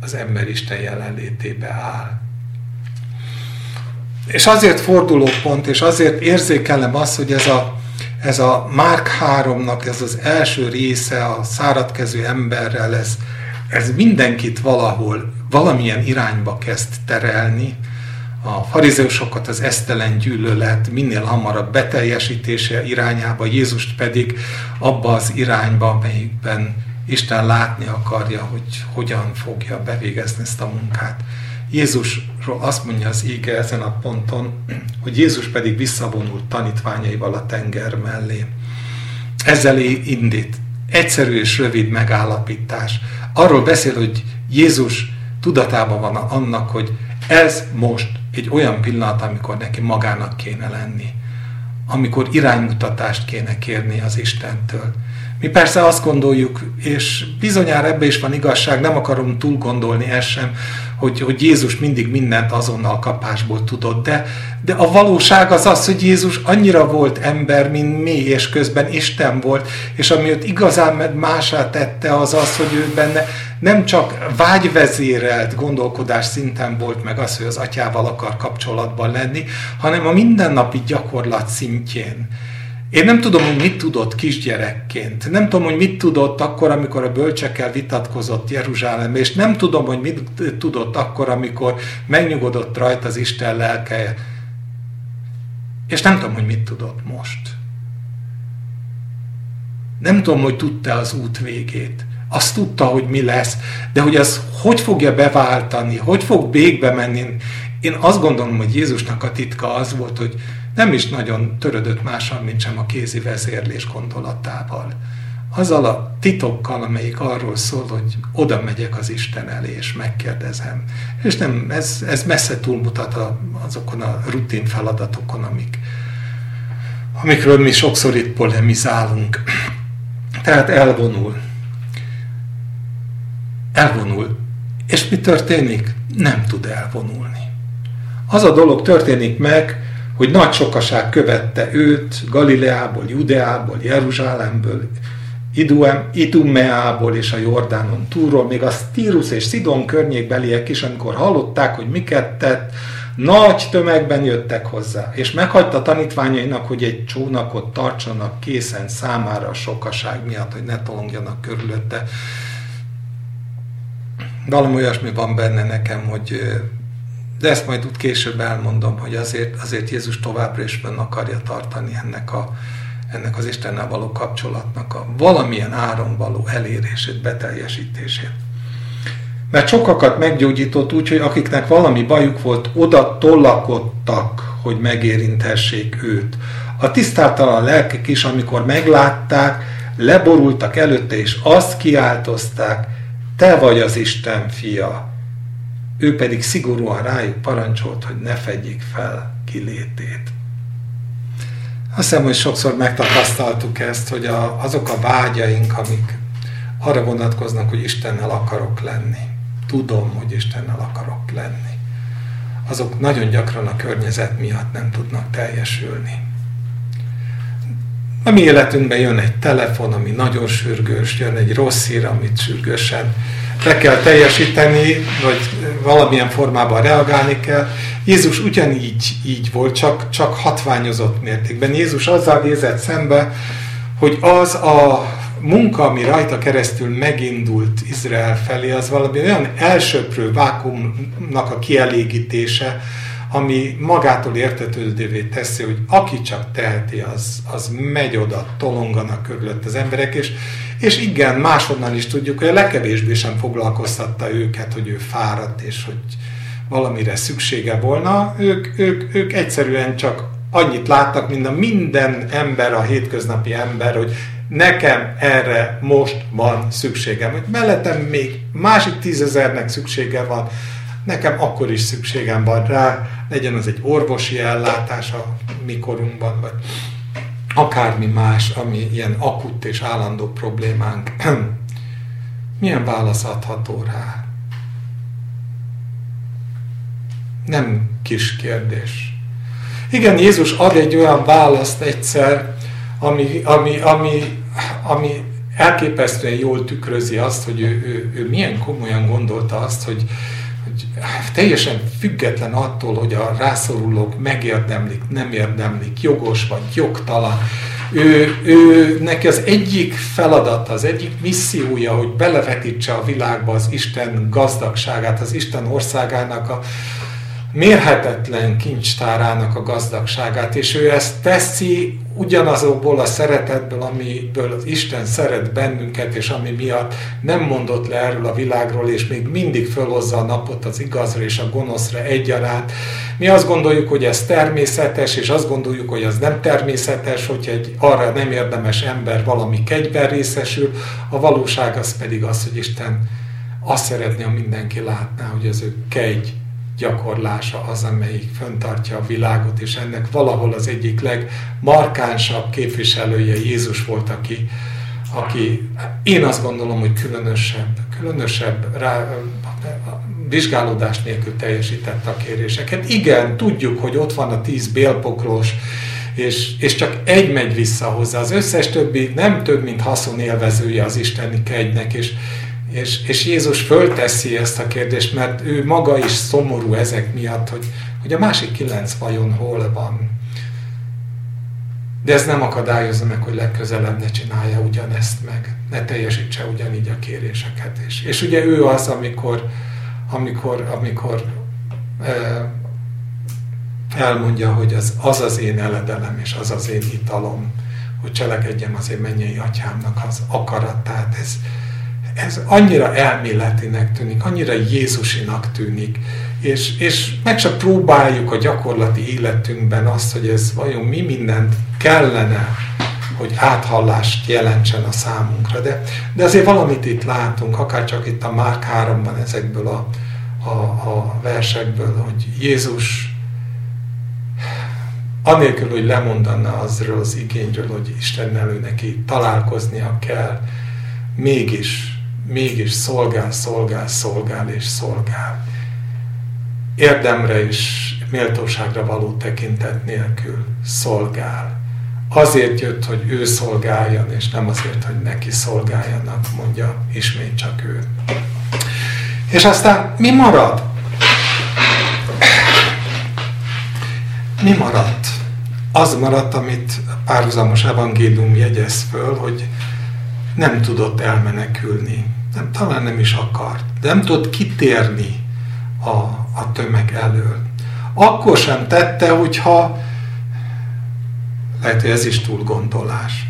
az ember Isten jelenlétébe áll. És azért fordulópont, és azért érzékelem azt, hogy ez a, ez a Márk 3-nak, ez az első része a száradkező emberrel, ez, ez mindenkit valahol, valamilyen irányba kezd terelni, a farizeusokat az esztelen gyűlölet minél hamarabb beteljesítése irányába, Jézust pedig abba az irányba, amelyikben Isten látni akarja, hogy hogyan fogja bevégezni ezt a munkát. Jézusról azt mondja az íge ezen a ponton, hogy Jézus pedig visszavonult tanítványaival a tenger mellé. Ezzel indít egyszerű és rövid megállapítás. Arról beszél, hogy Jézus tudatában van annak, hogy ez most egy olyan pillanat, amikor neki magának kéne lenni, amikor iránymutatást kéne kérni az Istentől. Mi persze azt gondoljuk, és bizonyára ebbe is van igazság, nem akarom túl gondolni ezt sem, hogy, hogy Jézus mindig mindent azonnal kapásból tudott, de, de a valóság az az, hogy Jézus annyira volt ember, mint mi, és közben Isten volt, és ami őt igazán másá tette, az az, hogy ő benne nem csak vágyvezérelt gondolkodás szinten volt meg az, hogy az atyával akar kapcsolatban lenni, hanem a mindennapi gyakorlat szintjén. Én nem tudom, hogy mit tudott kisgyerekként. Nem tudom, hogy mit tudott akkor, amikor a bölcsekkel vitatkozott Jeruzsálem, és nem tudom, hogy mit tudott akkor, amikor megnyugodott rajta az Isten lelke. És nem tudom, hogy mit tudott most. Nem tudom, hogy tudta az út végét. Azt tudta, hogy mi lesz, de hogy ez hogy fogja beváltani, hogy fog végbe menni. Én azt gondolom, hogy Jézusnak a titka az volt, hogy nem is nagyon törödött mással, mint sem a kézi vezérlés gondolatával. Azzal a titokkal, amelyik arról szól, hogy oda megyek az Isten elé, és megkérdezem. És nem, ez, ez messze túlmutat a, azokon a rutin feladatokon, amik, amikről mi sokszor itt polemizálunk. Tehát elvonul. Elvonul. És mi történik? Nem tud elvonulni. Az a dolog történik meg, hogy nagy sokaság követte őt Galileából, Judeából, Jeruzsálemből, Idumeából és a Jordánon túlról, még a Tírus és Szidon környékbeliek is, amikor hallották, hogy miket tett, Nagy tömegben jöttek hozzá, és meghagyta tanítványainak, hogy egy csónakot tartsanak készen számára a sokaság miatt, hogy ne tolongjanak körülötte. Valami olyasmi van benne nekem, hogy de ezt majd úgy később elmondom, hogy azért, azért Jézus továbbra is fönn akarja tartani ennek, a, ennek az Istennel való kapcsolatnak a valamilyen áron való elérését, beteljesítését. Mert sokakat meggyógyított úgy, hogy akiknek valami bajuk volt, oda tollakodtak, hogy megérinthessék őt. A tisztátalan lelkek is, amikor meglátták, leborultak előtte, és azt kiáltozták, te vagy az Isten fia. Ő pedig szigorúan rájuk parancsolt, hogy ne fedjék fel kilétét. Azt hiszem, hogy sokszor megtapasztaltuk ezt, hogy a, azok a vágyaink, amik arra vonatkoznak, hogy Istennel akarok lenni, tudom, hogy Istennel akarok lenni, azok nagyon gyakran a környezet miatt nem tudnak teljesülni. A mi életünkben jön egy telefon, ami nagyon sürgős, jön egy rossz hír, amit sürgősen be kell teljesíteni, vagy valamilyen formában reagálni kell. Jézus ugyanígy így volt, csak, csak hatványozott mértékben. Jézus azzal nézett szembe, hogy az a munka, ami rajta keresztül megindult Izrael felé, az valami olyan elsöprő vákumnak a kielégítése, ami magától értetődővé teszi, hogy aki csak teheti, az, az megy oda, tolonganak körülött az emberek, és, és igen, máshonnan is tudjuk, hogy a legkevésbé sem foglalkoztatta őket, hogy ő fáradt, és hogy valamire szüksége volna. Ők, ők, ők egyszerűen csak annyit láttak, mint a minden ember, a hétköznapi ember, hogy nekem erre most van szükségem. Hogy mellettem még másik tízezernek szüksége van, nekem akkor is szükségem van rá, legyen az egy orvosi ellátás a mikorunkban, vagy akármi más, ami ilyen akut és állandó problémánk. Milyen válasz adható rá? Nem kis kérdés. Igen, Jézus ad egy olyan választ egyszer, ami, ami, ami, ami elképesztően jól tükrözi azt, hogy ő, ő, ő milyen komolyan gondolta azt, hogy, hogy teljesen független attól, hogy a rászorulók megérdemlik, nem érdemlik, jogos vagy jogtalan, ő, ő neki az egyik feladata, az egyik missziója, hogy belevetítse a világba az Isten gazdagságát, az Isten országának a, mérhetetlen kincstárának a gazdagságát, és ő ezt teszi ugyanazokból a szeretetből, amiből az Isten szeret bennünket, és ami miatt nem mondott le erről a világról, és még mindig fölhozza a napot az igazra és a gonoszra egyaránt. Mi azt gondoljuk, hogy ez természetes, és azt gondoljuk, hogy az nem természetes, hogy egy arra nem érdemes ember valami kegyben részesül, a valóság az pedig az, hogy Isten azt szeretné, ha mindenki látná, hogy az ő kegy gyakorlása az, amelyik föntartja a világot, és ennek valahol az egyik legmarkánsabb képviselője Jézus volt, aki, aki én azt gondolom, hogy különösebb, különösebb rá, vizsgálódás nélkül teljesítette a kéréseket. Igen, tudjuk, hogy ott van a tíz bélpoklos, és, és csak egy megy vissza hozzá. Az összes többi nem több, mint haszonélvezője az isteni kegynek, és, és, és Jézus fölteszi ezt a kérdést, mert ő maga is szomorú ezek miatt, hogy, hogy a másik kilenc vajon hol van. De ez nem akadályozza meg, hogy legközelebb ne csinálja ugyanezt meg, ne teljesítse ugyanígy a kéréseket. És, és ugye ő az, amikor, amikor, amikor e, elmondja, hogy az, az az én eledelem, és az az én italom, hogy cselekedjem az én mennyei atyámnak az akaratát. Ez, ez annyira elméletinek tűnik, annyira Jézusinak tűnik, és, és meg csak próbáljuk a gyakorlati életünkben azt, hogy ez vajon mi mindent kellene, hogy áthallást jelentsen a számunkra. De, de azért valamit itt látunk, akár csak itt a Márk 3-ban ezekből a, a, a versekből, hogy Jézus anélkül, hogy lemondana azról az igényről, hogy Istennel ő neki találkoznia kell, mégis mégis szolgál, szolgál, szolgál és szolgál. Érdemre és méltóságra való tekintet nélkül szolgál. Azért jött, hogy ő szolgáljon, és nem azért, hogy neki szolgáljanak, mondja ismét csak ő. És aztán mi marad? mi maradt? Az maradt, amit párhuzamos evangélium jegyez föl, hogy nem tudott elmenekülni. Nem, talán nem is akart. Nem tudott kitérni a, a tömeg elől. Akkor sem tette, hogyha lehet, hogy ez is túl gondolás.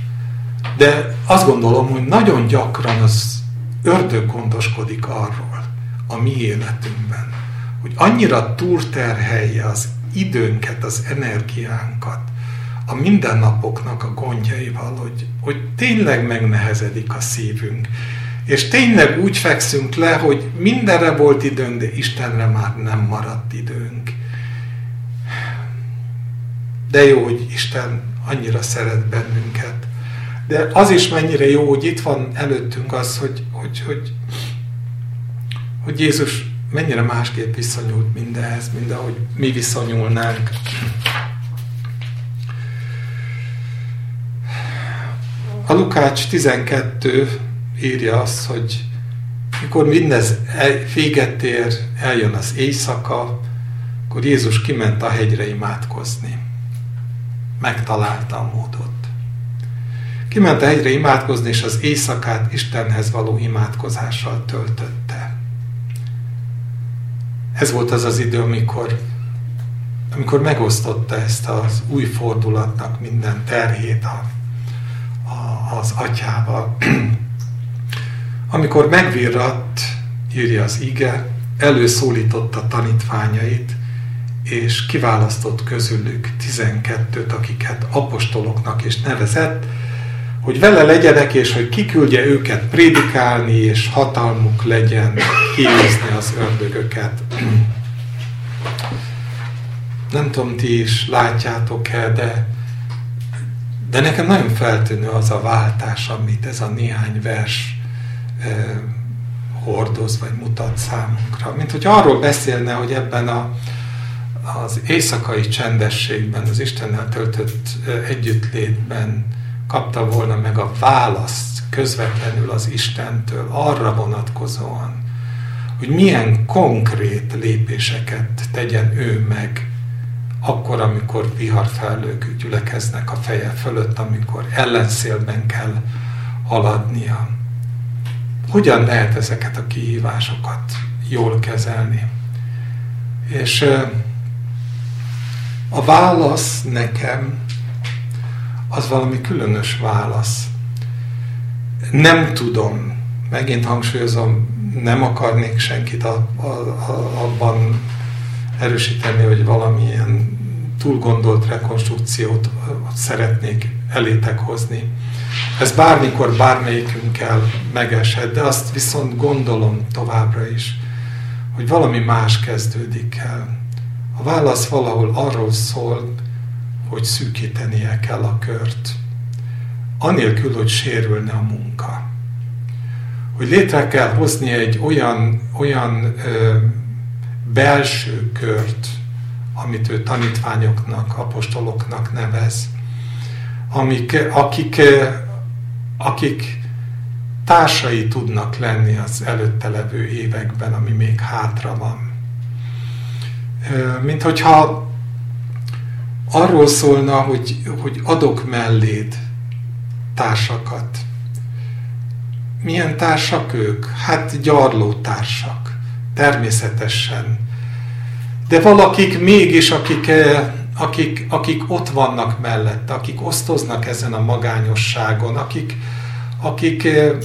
De azt gondolom, hogy nagyon gyakran az ördög gondoskodik arról a mi életünkben, hogy annyira túlterhelje az időnket, az energiánkat, a mindennapoknak a gondjaival, hogy, hogy tényleg megnehezedik a szívünk. És tényleg úgy fekszünk le, hogy mindenre volt időnk, de Istenre már nem maradt időnk. De jó, hogy Isten annyira szeret bennünket. De az is mennyire jó, hogy itt van előttünk az, hogy, hogy, hogy, hogy Jézus mennyire másképp viszonyult mindenhez, mint ahogy mi viszonyulnánk. Lukács 12 írja azt, hogy mikor mindez véget ér, eljön az éjszaka, akkor Jézus kiment a hegyre imádkozni. Megtalálta a módot. Kiment a hegyre imádkozni, és az éjszakát Istenhez való imádkozással töltötte. Ez volt az az idő, amikor, amikor megosztotta ezt az új fordulatnak minden terhét a, az atyával. amikor megvirratt, írja az ige, előszólította tanítványait, és kiválasztott közülük tizenkettőt, akiket apostoloknak is nevezett, hogy vele legyenek, és hogy kiküldje őket prédikálni, és hatalmuk legyen kiűzni az ördögöket. Nem tudom, ti is látjátok-e, de, de nekem nagyon feltűnő az a váltás, amit ez a néhány vers eh, hordoz, vagy mutat számunkra. Mint hogy arról beszélne, hogy ebben a, az éjszakai csendességben, az Istennel töltött együttlétben kapta volna meg a választ közvetlenül az Istentől arra vonatkozóan, hogy milyen konkrét lépéseket tegyen ő meg akkor, amikor viharfellők gyülekeznek a feje fölött, amikor ellenszélben kell haladnia. Hogyan lehet ezeket a kihívásokat jól kezelni? És a válasz nekem az valami különös válasz. Nem tudom, megint hangsúlyozom, nem akarnék senkit a, a, a, erősíteni, hogy valamilyen túlgondolt rekonstrukciót szeretnék elétek hozni. Ez bármikor bármelyikünkkel megeshet, de azt viszont gondolom továbbra is, hogy valami más kezdődik el. A válasz valahol arról szól, hogy szűkítenie kell a kört, anélkül, hogy sérülne a munka. Hogy létre kell hozni egy olyan, olyan ö, belső kört, amit ő tanítványoknak, apostoloknak nevez, amik, akik, akik társai tudnak lenni az előtte levő években, ami még hátra van. Mint hogyha arról szólna, hogy, hogy adok melléd társakat. Milyen társak ők? Hát gyarló társak, természetesen. De valakik mégis, akik, eh, akik, akik ott vannak mellette, akik osztoznak ezen a magányosságon, akik, akik e, e,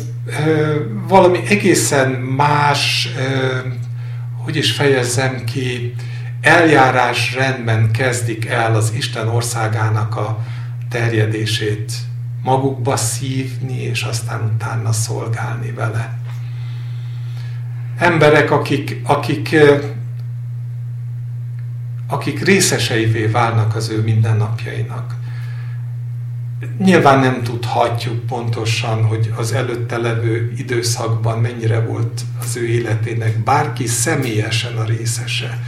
valami egészen más, hogy is fejezzem ki, eljárás rendben kezdik el az Isten országának a terjedését magukba szívni, és aztán utána szolgálni vele. Emberek, akik, akik, akik részeseivé válnak az ő mindennapjainak. Nyilván nem tudhatjuk pontosan, hogy az előtte levő időszakban mennyire volt az ő életének bárki személyesen a részese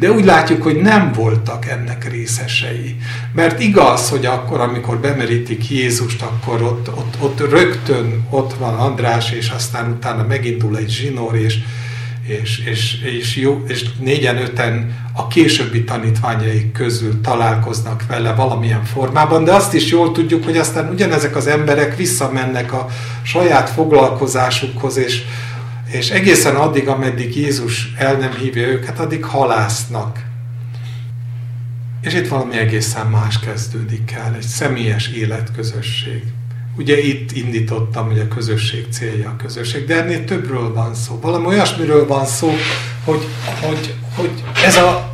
de úgy látjuk, hogy nem voltak ennek részesei. Mert igaz, hogy akkor, amikor bemerítik Jézust, akkor ott, ott, ott rögtön ott van András, és aztán utána megindul egy zsinór, és, és, és, és, jó, és négyen, öten a későbbi tanítványaik közül találkoznak vele valamilyen formában, de azt is jól tudjuk, hogy aztán ugyanezek az emberek visszamennek a saját foglalkozásukhoz, és, és egészen addig, ameddig Jézus el nem hívja őket, addig halásznak. És itt valami egészen más kezdődik el, egy személyes életközösség. Ugye itt indítottam, hogy a közösség célja a közösség, de ennél többről van szó. Valami olyasmiről van szó, hogy, hogy, hogy ez a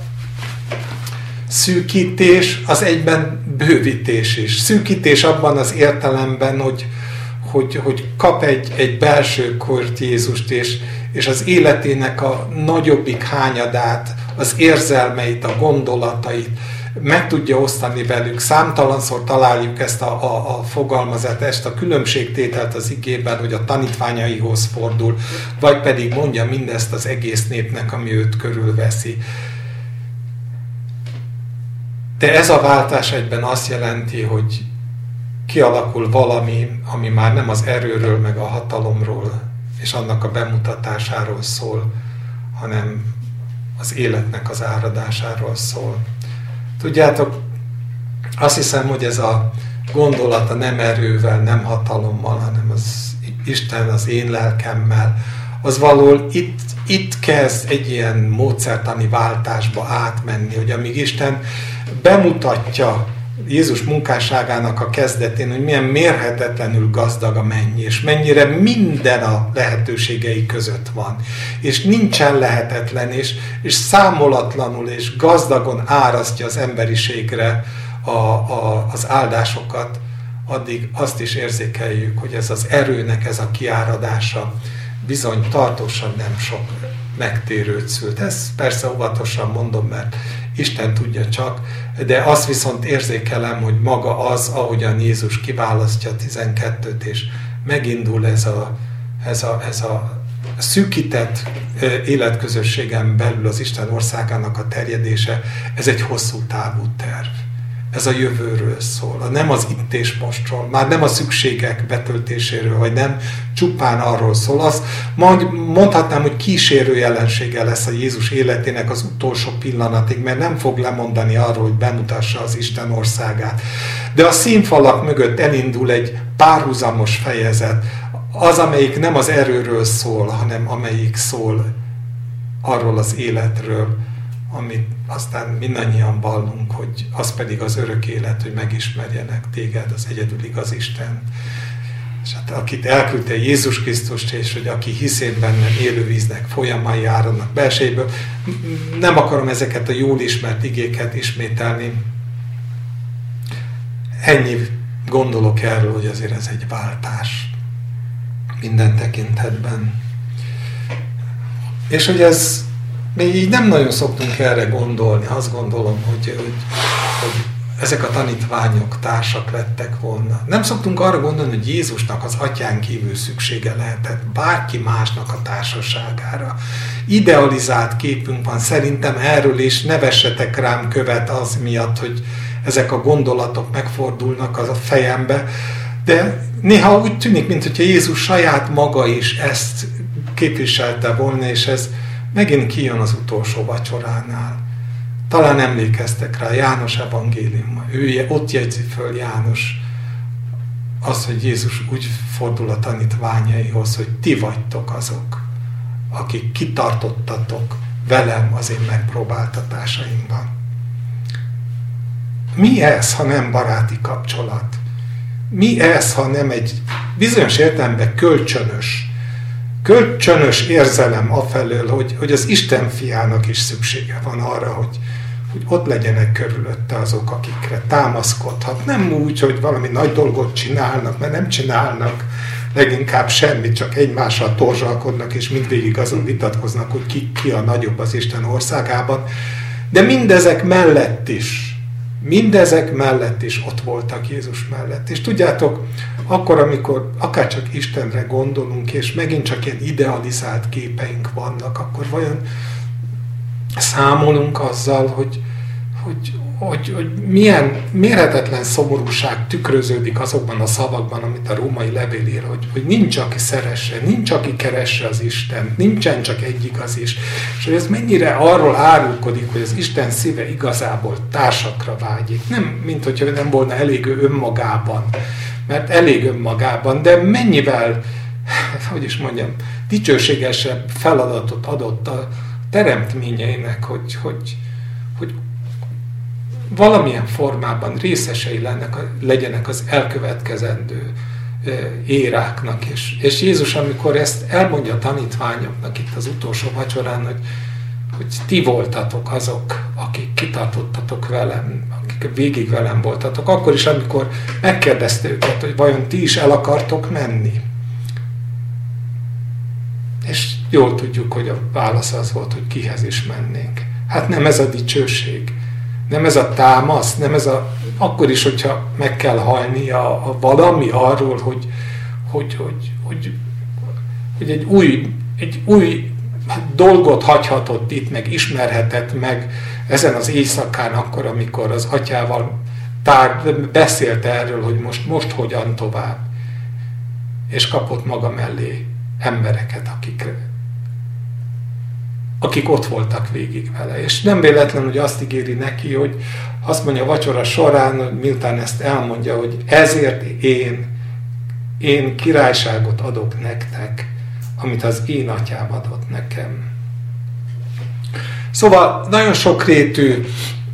szűkítés az egyben bővítés is. Szűkítés abban az értelemben, hogy, hogy, hogy kap egy, egy belső kort Jézust, és, és az életének a nagyobbik hányadát, az érzelmeit, a gondolatait, meg tudja osztani velük. Számtalanszor találjuk ezt a, a, a fogalmazat, ezt a különbségtételt az igében, hogy a tanítványaihoz fordul, vagy pedig mondja mindezt az egész népnek, ami őt körülveszi. De ez a váltás egyben azt jelenti, hogy kialakul valami, ami már nem az erőről, meg a hatalomról, és annak a bemutatásáról szól, hanem az életnek az áradásáról szól. Tudjátok, azt hiszem, hogy ez a gondolata nem erővel, nem hatalommal, hanem az Isten az én lelkemmel, az való itt, itt kezd egy ilyen módszertani váltásba átmenni, hogy amíg Isten bemutatja Jézus munkásságának a kezdetén, hogy milyen mérhetetlenül gazdag a mennyi, és mennyire minden a lehetőségei között van. És nincsen lehetetlen, és, és számolatlanul és gazdagon árasztja az emberiségre a, a, az áldásokat, addig azt is érzékeljük, hogy ez az erőnek ez a kiáradása bizony tartósan nem sok megtérőt szült. Ezt persze óvatosan mondom, mert Isten tudja csak, de azt viszont érzékelem, hogy maga az, ahogyan Jézus kiválasztja 12-t, és megindul ez a, ez a, ez a szűkített életközösségen belül az Isten országának a terjedése, ez egy hosszú távú terv ez a jövőről szól, nem az itt és mostról, már nem a szükségek betöltéséről, vagy nem. Csupán arról szól. Az. Mondhatnám, hogy kísérő jelensége lesz a Jézus életének az utolsó pillanatig, mert nem fog lemondani arról, hogy bemutassa az Isten országát. De a színfalak mögött elindul egy párhuzamos fejezet, az, amelyik nem az erőről szól, hanem amelyik szól arról az életről, amit aztán mindannyian vallunk, hogy az pedig az örök élet, hogy megismerjenek téged, az egyedül igaz Isten. És hát akit elküldte Jézus Krisztust, és hogy aki hiszén bennem élővíznek folyamai áradnak belsejéből, nem akarom ezeket a jól ismert igéket ismételni. Ennyi gondolok erről, hogy azért ez egy váltás minden tekintetben. És hogy ez mi így nem nagyon szoktunk erre gondolni. Azt gondolom, hogy, hogy, hogy ezek a tanítványok társak lettek volna. Nem szoktunk arra gondolni, hogy Jézusnak az atyán kívül szüksége lehetett bárki másnak a társaságára. Idealizált képünk van, szerintem erről is nevessetek rám követ az miatt, hogy ezek a gondolatok megfordulnak az a fejembe, de néha úgy tűnik, mintha Jézus saját maga is ezt képviselte volna, és ez, megint kijön az utolsó vacsoránál. Talán emlékeztek rá, János evangélium, ő ott jegyzi föl János az, hogy Jézus úgy fordul a tanítványaihoz, hogy ti vagytok azok, akik kitartottatok velem az én megpróbáltatásaimban. Mi ez, ha nem baráti kapcsolat? Mi ez, ha nem egy bizonyos értelemben kölcsönös, kölcsönös érzelem afelől, hogy, hogy az Isten fiának is szüksége van arra, hogy, hogy ott legyenek körülötte azok, akikre támaszkodhat. Nem úgy, hogy valami nagy dolgot csinálnak, mert nem csinálnak leginkább semmit, csak egymással torzsalkodnak, és mindvégig azon vitatkoznak, hogy ki, ki a nagyobb az Isten országában. De mindezek mellett is mindezek mellett is ott voltak Jézus mellett. És tudjátok, akkor, amikor akár csak Istenre gondolunk, és megint csak ilyen idealizált képeink vannak, akkor vajon számolunk azzal, hogy, hogy, hogy, hogy milyen mérhetetlen szomorúság tükröződik azokban a szavakban, amit a római levél ír, hogy, hogy nincs, aki szeresse, nincs, aki keresse az Isten, nincsen csak egy igaz is. És hogy ez mennyire arról árulkodik, hogy az Isten szíve igazából társakra vágyik. Nem, mint hogyha nem volna elég önmagában, mert elég önmagában, de mennyivel, hogy is mondjam, dicsőségesebb feladatot adott a teremtményeinek, hogy, hogy, hogy valamilyen formában részesei lennek, legyenek az elkövetkezendő éráknak. És, és Jézus, amikor ezt elmondja a tanítványoknak itt az utolsó vacsorán, hogy, hogy ti voltatok azok, akik kitartottatok velem, akik végig velem voltatok, akkor is, amikor megkérdezte őket, hogy vajon ti is el akartok menni. És jól tudjuk, hogy a válasz az volt, hogy kihez is mennénk. Hát nem ez a dicsőség, nem ez a támasz, nem ez a, akkor is, hogyha meg kell halni a, a valami arról, hogy, hogy, hogy, hogy, hogy egy új, egy új dolgot hagyhatott itt, meg ismerhetett meg ezen az éjszakán, akkor, amikor az atyával tár, beszélt erről, hogy most, most hogyan tovább. És kapott maga mellé embereket, akik akik ott voltak végig vele. És nem véletlen, hogy azt ígéri neki, hogy azt mondja a vacsora során, miután ezt elmondja, hogy ezért én, én királyságot adok nektek, amit az én atyám adott nekem. Szóval nagyon sokrétű,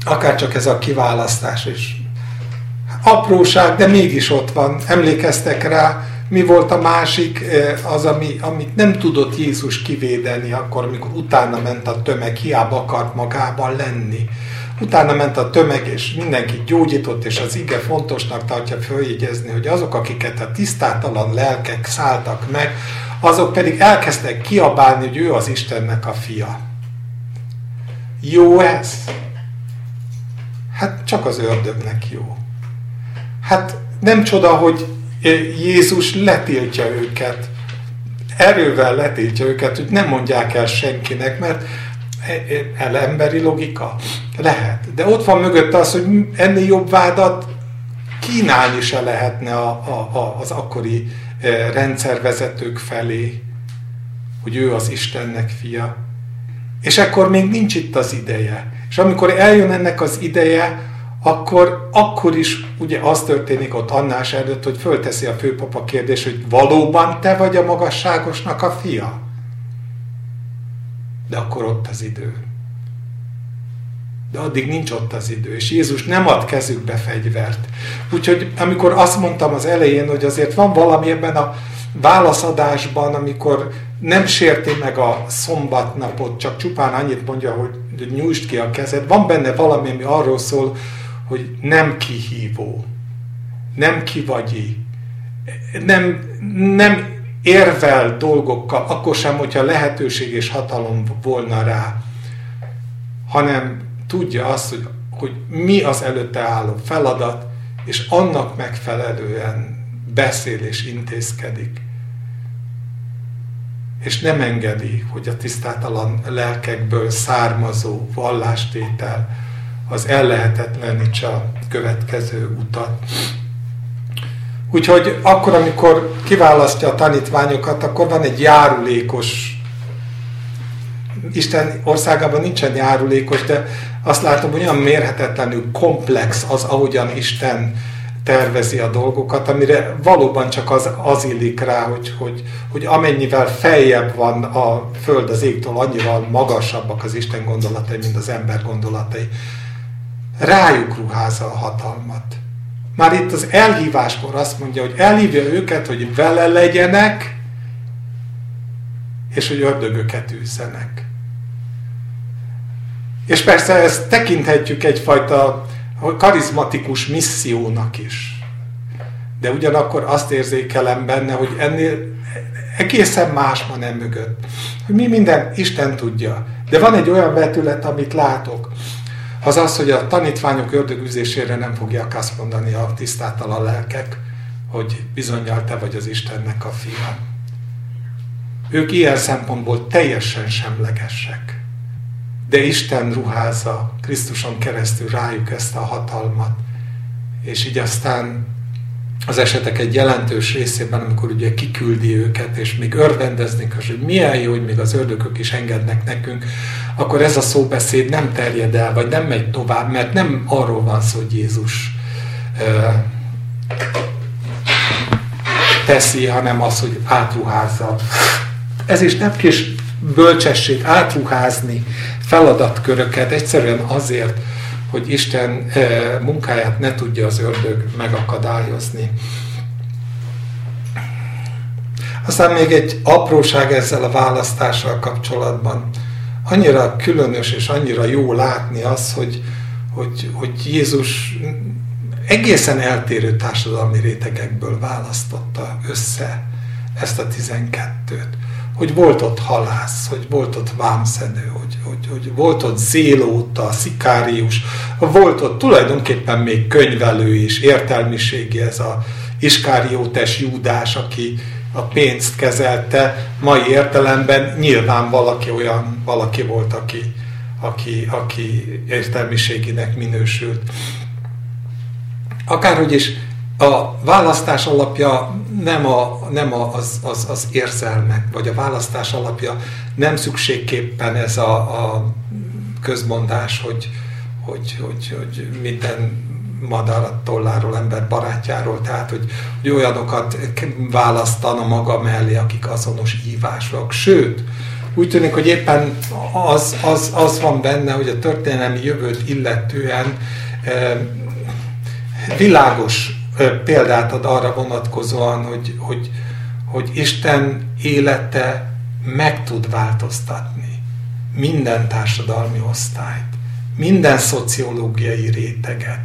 akár csak ez a kiválasztás is. Apróság, de mégis ott van. Emlékeztek rá, mi volt a másik, az, ami, amit nem tudott Jézus kivédeni akkor, amikor utána ment a tömeg, hiába akart magában lenni. Utána ment a tömeg, és mindenki gyógyított, és az ige fontosnak tartja följegyezni, hogy azok, akiket a tisztátalan lelkek szálltak meg, azok pedig elkezdtek kiabálni, hogy ő az Istennek a fia. Jó ez? Hát csak az ördögnek jó. Hát nem csoda, hogy Jézus letiltja őket. Erővel letiltja őket, hogy nem mondják el senkinek, mert el emberi logika? Lehet. De ott van mögött az, hogy ennél jobb vádat kínálni se lehetne a, a, a, az akkori rendszervezetők felé, hogy ő az Istennek fia. És akkor még nincs itt az ideje. És amikor eljön ennek az ideje, akkor, akkor is ugye az történik ott Annás előtt, hogy fölteszi a főpapa kérdés, hogy valóban te vagy a magasságosnak a fia? De akkor ott az idő. De addig nincs ott az idő, és Jézus nem ad kezükbe fegyvert. Úgyhogy amikor azt mondtam az elején, hogy azért van valami ebben a válaszadásban, amikor nem sérti meg a szombatnapot, csak csupán annyit mondja, hogy nyújtsd ki a kezed, van benne valami, ami arról szól, hogy nem kihívó, nem kivagyi, nem, nem érvel dolgokkal, akkor sem, hogyha lehetőség és hatalom volna rá, hanem tudja azt, hogy, hogy mi az előtte álló feladat, és annak megfelelően beszél és intézkedik. És nem engedi, hogy a tisztátalan lelkekből származó vallástétel, az ellehetetlenítse a következő utat. Úgyhogy akkor, amikor kiválasztja a tanítványokat, akkor van egy járulékos, Isten országában nincsen járulékos, de azt látom, hogy olyan mérhetetlenül komplex az, ahogyan Isten tervezi a dolgokat, amire valóban csak az, az illik rá, hogy, hogy, hogy amennyivel feljebb van a föld az égtől, annyival magasabbak az Isten gondolatai, mint az ember gondolatai rájuk ruházza a hatalmat. Már itt az elhíváskor azt mondja, hogy elhívja őket, hogy vele legyenek, és hogy ördögöket űzzenek. És persze ezt tekinthetjük egyfajta karizmatikus missziónak is. De ugyanakkor azt érzékelem benne, hogy ennél egészen más van nem mögött. Hogy mi minden Isten tudja. De van egy olyan vetület, amit látok, az az, hogy a tanítványok ördögüzésére nem fogják azt mondani a tisztátalan lelkek, hogy bizonyal te vagy az Istennek a fia. Ők ilyen szempontból teljesen semlegesek. de Isten ruházza Krisztuson keresztül rájuk ezt a hatalmat. És így aztán az esetek egy jelentős részében, amikor ugye kiküldi őket, és még örvendeznek, hogy milyen jó, hogy még az ördögök is engednek nekünk, akkor ez a szóbeszéd nem terjed el, vagy nem megy tovább, mert nem arról van szó, hogy Jézus teszi, hanem az, hogy átruházza. Ez is nem kis bölcsesség átruházni feladatköröket, egyszerűen azért, hogy Isten munkáját ne tudja az ördög megakadályozni. Aztán még egy apróság ezzel a választással kapcsolatban. Annyira különös és annyira jó látni az, hogy, hogy, hogy Jézus egészen eltérő társadalmi rétegekből választotta össze ezt a tizenkettőt. Hogy volt ott halász, hogy volt ott vámszedő, hogy, hogy, hogy volt ott zélóta, szikárius, volt ott tulajdonképpen még könyvelő is, értelmiségi ez a iskáriótes júdás, aki a pénzt kezelte, mai értelemben nyilván valaki olyan, valaki volt, aki, aki, aki értelmiséginek minősült. Akárhogy is a választás alapja nem, a, nem a, az, az, az érzelmek, vagy a választás alapja nem szükségképpen ez a, a közmondás, hogy, hogy, hogy, hogy minden madár a tolláról, ember barátjáról, tehát hogy, hogy olyanokat választana maga mellé, akik azonos hívások. Sőt, úgy tűnik, hogy éppen az, az, az van benne, hogy a történelmi jövőt illetően eh, világos példát ad arra vonatkozóan, hogy, hogy, hogy Isten élete meg tud változtatni minden társadalmi osztályt, minden szociológiai réteget,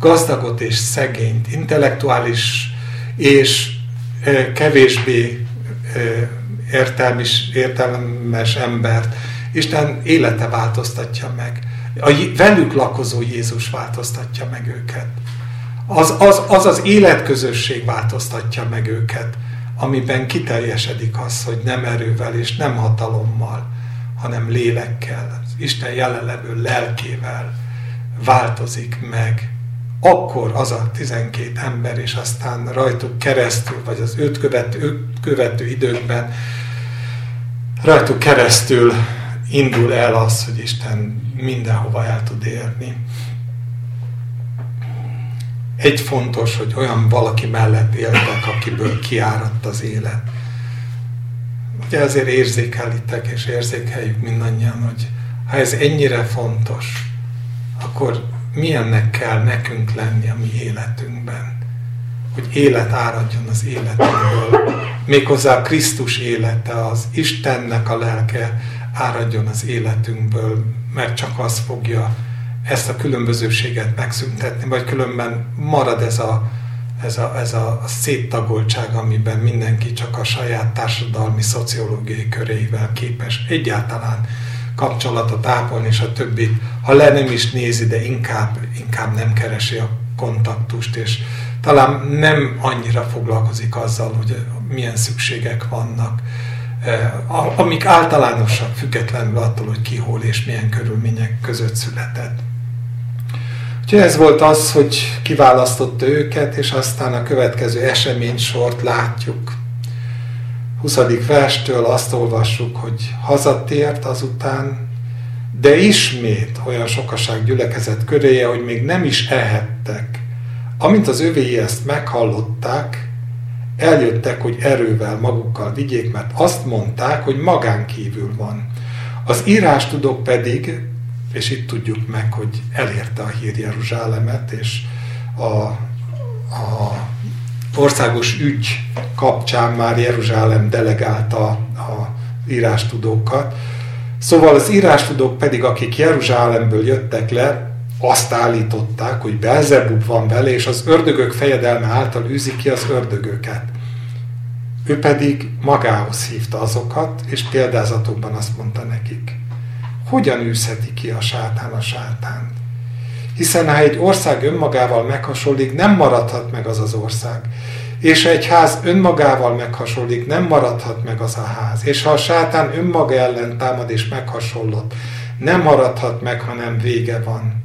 gazdagot és szegényt, intellektuális és kevésbé értelmes, értelmes embert. Isten élete változtatja meg. A velük lakozó Jézus változtatja meg őket az az, az az életközösség változtatja meg őket, amiben kiteljesedik az, hogy nem erővel és nem hatalommal, hanem lélekkel, az Isten jelenlevő lelkével változik meg. Akkor az a 12 ember, és aztán rajtuk keresztül, vagy az őt követő, őt követő időkben rajtuk keresztül indul el az, hogy Isten mindenhova el tud érni egy fontos, hogy olyan valaki mellett éltek, akiből kiáradt az élet. Ugye azért érzékelitek és érzékeljük mindannyian, hogy ha ez ennyire fontos, akkor milyennek kell nekünk lenni a mi életünkben. Hogy élet áradjon az életünkből. Méghozzá Krisztus élete, az Istennek a lelke áradjon az életünkből, mert csak az fogja ezt a különbözőséget megszüntetni, vagy különben marad ez a, ez a, ez a széttagoltság, amiben mindenki csak a saját társadalmi, szociológiai köréivel képes egyáltalán kapcsolatot ápolni, és a többi, ha le nem is nézi, de inkább, inkább nem keresi a kontaktust, és talán nem annyira foglalkozik azzal, hogy milyen szükségek vannak, eh, amik általánosak, függetlenül attól, hogy ki hol és milyen körülmények között született. Úgyhogy ez volt az, hogy kiválasztotta őket, és aztán a következő eseménysort látjuk. 20. verstől azt olvassuk, hogy hazatért azután, de ismét olyan sokaság gyülekezett köréje, hogy még nem is ehettek. Amint az övéi ezt meghallották, eljöttek, hogy erővel magukkal vigyék, mert azt mondták, hogy magán kívül van. Az írás tudok pedig és itt tudjuk meg, hogy elérte a hír Jeruzsálemet, és a, a országos ügy kapcsán már Jeruzsálem delegálta a írástudókat. Szóval az írástudók pedig, akik Jeruzsálemből jöttek le, azt állították, hogy Belzebub van vele, és az ördögök fejedelme által űzi ki az ördögöket. Ő pedig magához hívta azokat, és példázatokban azt mondta nekik hogyan űzheti ki a sátán a sátánt? Hiszen ha egy ország önmagával meghasonlik, nem maradhat meg az az ország. És ha egy ház önmagával meghasonlik, nem maradhat meg az a ház. És ha a sátán önmaga ellen támad és meghasonlott, nem maradhat meg, hanem vége van.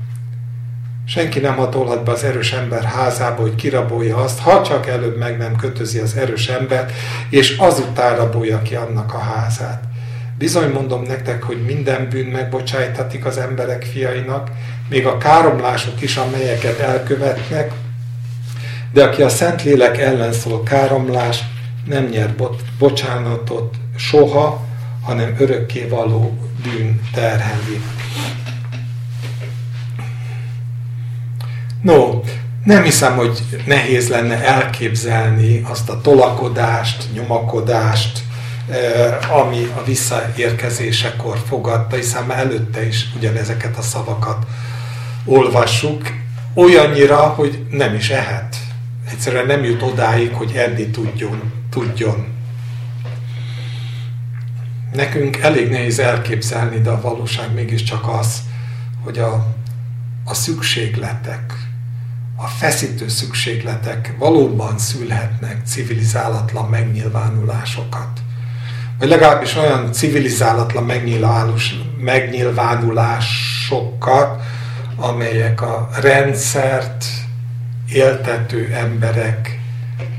Senki nem hatolhat be az erős ember házába, hogy kirabolja azt, ha csak előbb meg nem kötözi az erős embert, és azután rabolja ki annak a házát. Bizony mondom nektek, hogy minden bűn megbocsájtatik az emberek fiainak, még a káromlások is, amelyeket elkövetnek, de aki a Szentlélek ellen szól káromlás, nem nyer bocsánatot soha, hanem örökké való bűn terheli. No, nem hiszem, hogy nehéz lenne elképzelni azt a tolakodást, nyomakodást, ami a visszaérkezésekor fogadta, hiszen már előtte is ugyanezeket a szavakat olvassuk, olyannyira, hogy nem is ehet. Egyszerűen nem jut odáig, hogy enni tudjon. tudjon. Nekünk elég nehéz elképzelni, de a valóság mégiscsak az, hogy a, a szükségletek, a feszítő szükségletek valóban szülhetnek civilizálatlan megnyilvánulásokat. Vagy legalábbis olyan civilizálatlan megnyilvánulásokat, amelyek a rendszert éltető emberek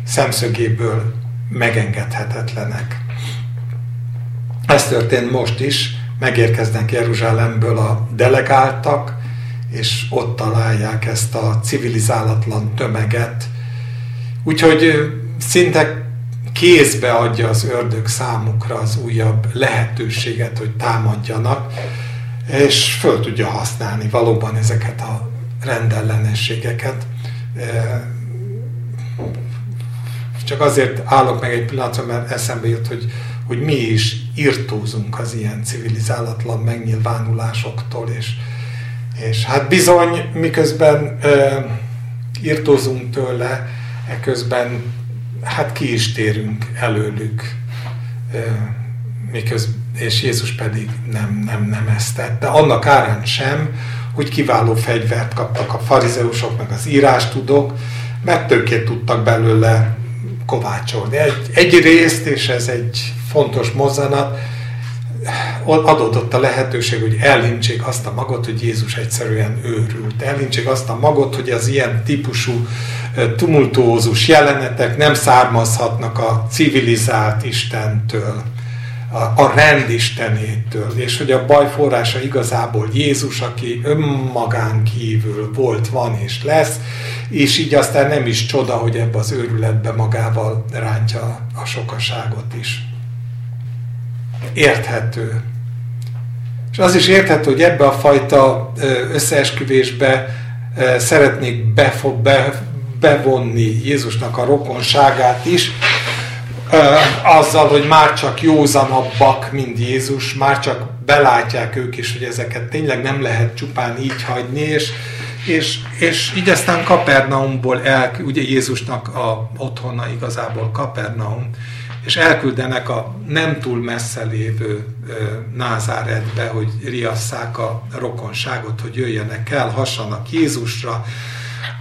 szemszögéből megengedhetetlenek. Ez történt most is, megérkeznek Jeruzsálemből a delegáltak, és ott találják ezt a civilizálatlan tömeget. Úgyhogy szinte kézbe adja az ördög számukra az újabb lehetőséget, hogy támadjanak, és föl tudja használni valóban ezeket a rendellenességeket. Csak azért állok meg egy pillanatra, mert eszembe jut, hogy, hogy mi is írtózunk az ilyen civilizálatlan megnyilvánulásoktól, és, és hát bizony, miközben ö, írtózunk tőle, eközben hát ki is térünk előlük, miközben, és Jézus pedig nem, nem, nem ezt tette. Annak árán sem, hogy kiváló fegyvert kaptak a farizeusok, meg az írástudók, mert tőkét tudtak belőle kovácsolni. Egy, egy részt, és ez egy fontos mozzanat, adódott a lehetőség, hogy elhintsék azt a magot, hogy Jézus egyszerűen őrült. Elhintsék azt a magot, hogy az ilyen típusú tumultuózus jelenetek nem származhatnak a civilizált Istentől, a rend Istenétől, és hogy a baj forrása igazából Jézus, aki önmagán kívül volt, van és lesz, és így aztán nem is csoda, hogy ebbe az őrületbe magával rántja a sokaságot is érthető. És az is érthető, hogy ebbe a fajta összeesküvésbe szeretnék befog, be, bevonni Jézusnak a rokonságát is, azzal, hogy már csak józanabbak, mint Jézus, már csak belátják ők is, hogy ezeket tényleg nem lehet csupán így hagyni, és, és, és így aztán Kapernaumból el, ugye Jézusnak a otthona igazából Kapernaum, és elküldenek a nem túl messze lévő Názáretbe, hogy riasszák a rokonságot, hogy jöjjenek el, hassanak Jézusra.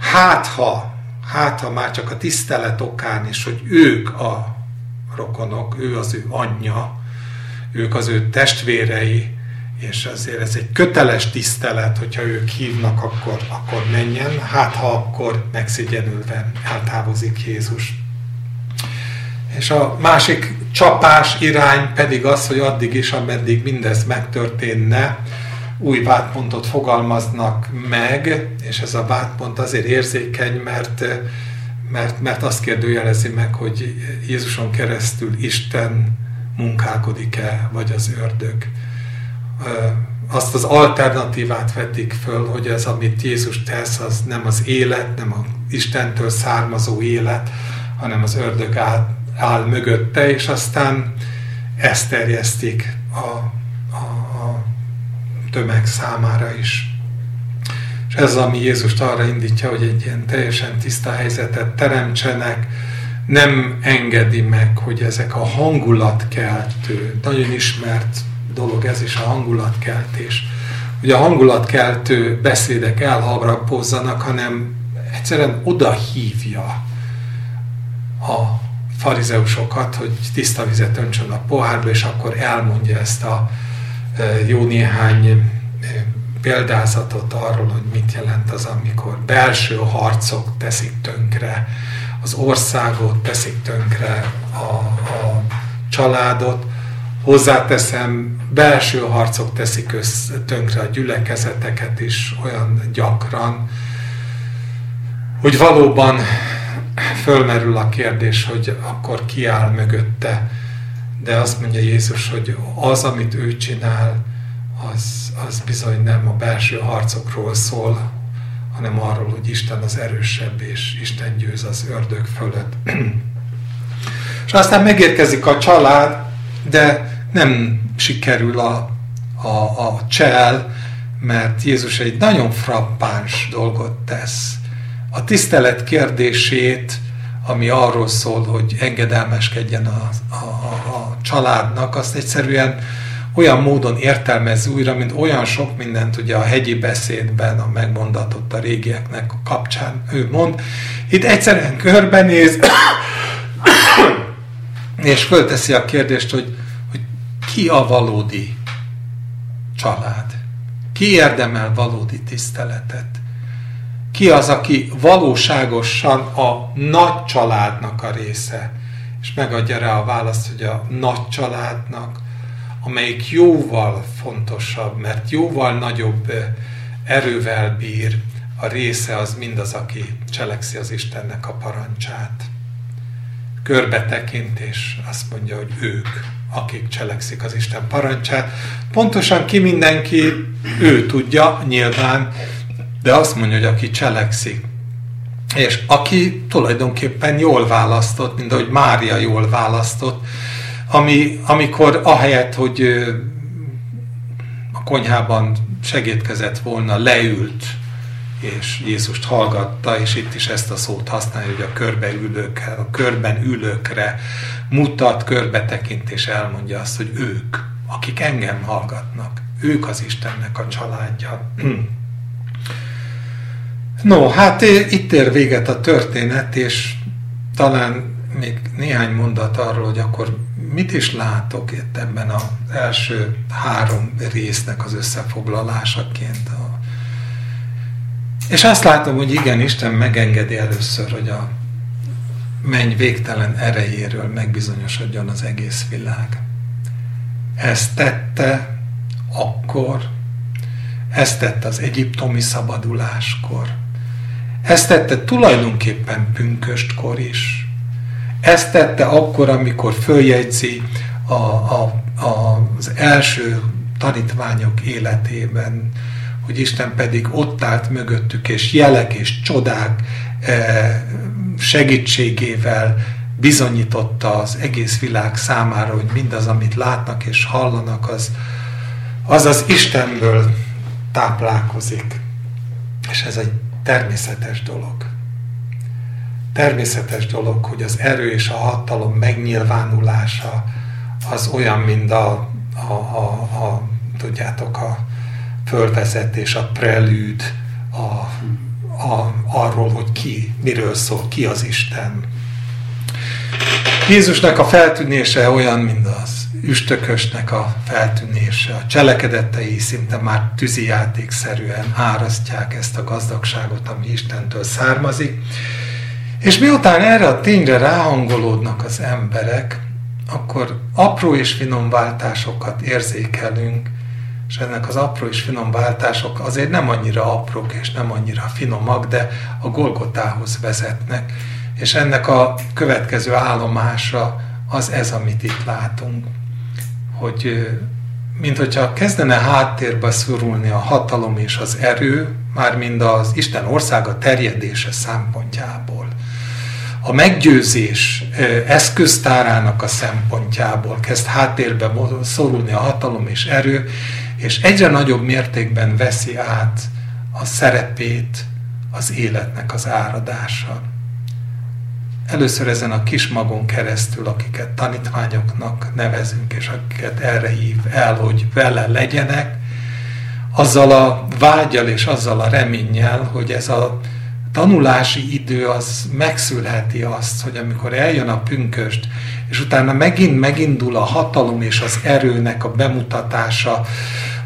Hát ha, hát ha már csak a tisztelet okán is, hogy ők a rokonok, ő az ő anyja, ők az ő testvérei, és ezért ez egy köteles tisztelet, hogyha ők hívnak, akkor, akkor menjen, hát ha akkor megszégyenülve eltávozik Jézus. És a másik csapás irány pedig az, hogy addig is, ameddig mindez megtörténne, új vádpontot fogalmaznak meg, és ez a vádpont azért érzékeny, mert, mert, mert azt kérdőjelezi meg, hogy Jézuson keresztül Isten munkálkodik-e, vagy az ördög. Azt az alternatívát vetik föl, hogy ez, amit Jézus tesz, az nem az élet, nem a Istentől származó élet, hanem az ördög át, áll mögötte, és aztán ezt terjesztik a, a, a tömeg számára is. És ez ami Jézust arra indítja, hogy egy ilyen teljesen tiszta helyzetet teremtsenek, nem engedi meg, hogy ezek a hangulatkeltő, nagyon ismert dolog ez is a hangulatkeltés, hogy a hangulatkeltő beszédek elharapozzanak, hanem egyszerűen oda hívja a farizeusokat, hogy tiszta vizet öntsön a pohárba, és akkor elmondja ezt a e, jó néhány példázatot arról, hogy mit jelent az, amikor belső harcok teszik tönkre az országot, teszik tönkre a, a családot. Hozzáteszem, belső harcok teszik össze, tönkre a gyülekezeteket is olyan gyakran, hogy valóban fölmerül a kérdés, hogy akkor ki áll mögötte. De azt mondja Jézus, hogy az, amit ő csinál, az, az bizony nem a belső harcokról szól, hanem arról, hogy Isten az erősebb, és Isten győz az ördög fölött. és aztán megérkezik a család, de nem sikerül a, a, a csel, mert Jézus egy nagyon frappáns dolgot tesz. A tisztelet kérdését, ami arról szól, hogy engedelmeskedjen a, a, a családnak, azt egyszerűen olyan módon értelmez újra, mint olyan sok mindent ugye a hegyi beszédben, a megmondatott a régieknek kapcsán ő mond. Itt egyszerűen körbenéz, és fölteszi a kérdést, hogy, hogy ki a valódi család? Ki érdemel valódi tiszteletet? Ki az, aki valóságosan a nagy családnak a része? És megadja rá a választ, hogy a nagy családnak amelyik jóval fontosabb, mert jóval nagyobb erővel bír, a része az mindaz, aki cselekszi az Istennek a parancsát. Körbe tekint, és azt mondja, hogy ők, akik cselekszik az Isten parancsát. Pontosan ki mindenki, ő tudja nyilván, de azt mondja, hogy aki cselekszik. És aki tulajdonképpen jól választott, mint ahogy Mária jól választott, ami, amikor ahelyett, hogy a konyhában segítkezett volna, leült, és Jézust hallgatta, és itt is ezt a szót használja, hogy a körbe ülőkre, a körben ülőkre mutat, körbe tekint, és elmondja azt, hogy ők, akik engem hallgatnak, ők az Istennek a családja. No, hát itt ér véget a történet, és talán még néhány mondat arról, hogy akkor mit is látok itt ebben az első három résznek az összefoglalásaként. És azt látom, hogy igen, Isten megengedi először, hogy a menny végtelen erejéről megbizonyosodjon az egész világ. Ezt tette akkor, ezt tette az egyiptomi szabaduláskor, ezt tette tulajdonképpen pünköstkor is, ezt tette akkor, amikor följegyzi a, a, a, az első tanítványok életében, hogy Isten pedig ott állt mögöttük, és jelek és csodák e, segítségével bizonyította az egész világ számára, hogy mindaz, amit látnak és hallanak, az az, az Istenből táplálkozik. És ez egy természetes dolog természetes dolog, hogy az erő és a hatalom megnyilvánulása az olyan, mint a, a, a, a tudjátok, a fölvezetés, a prelűd, a, a, arról, hogy ki, miről szól, ki az Isten. Jézusnak a feltűnése olyan, mint az üstökösnek a feltűnése. A cselekedetei szinte már tűzijátékszerűen árasztják ezt a gazdagságot, ami Istentől származik. És miután erre a tényre ráhangolódnak az emberek, akkor apró és finom váltásokat érzékelünk, és ennek az apró és finom váltások azért nem annyira aprók és nem annyira finomak, de a Golgotához vezetnek. És ennek a következő állomása az ez, amit itt látunk. Hogy mint hogyha kezdene háttérbe szorulni a hatalom és az erő, már mind az Isten országa terjedése szempontjából a meggyőzés eszköztárának a szempontjából kezd háttérbe szorulni a hatalom és erő, és egyre nagyobb mértékben veszi át a szerepét az életnek az áradása. Először ezen a kis magon keresztül, akiket tanítványoknak nevezünk, és akiket erre hív el, hogy vele legyenek, azzal a vágyal és azzal a reménnyel, hogy ez a tanulási idő az megszülheti azt, hogy amikor eljön a pünköst, és utána megint megindul a hatalom és az erőnek a bemutatása,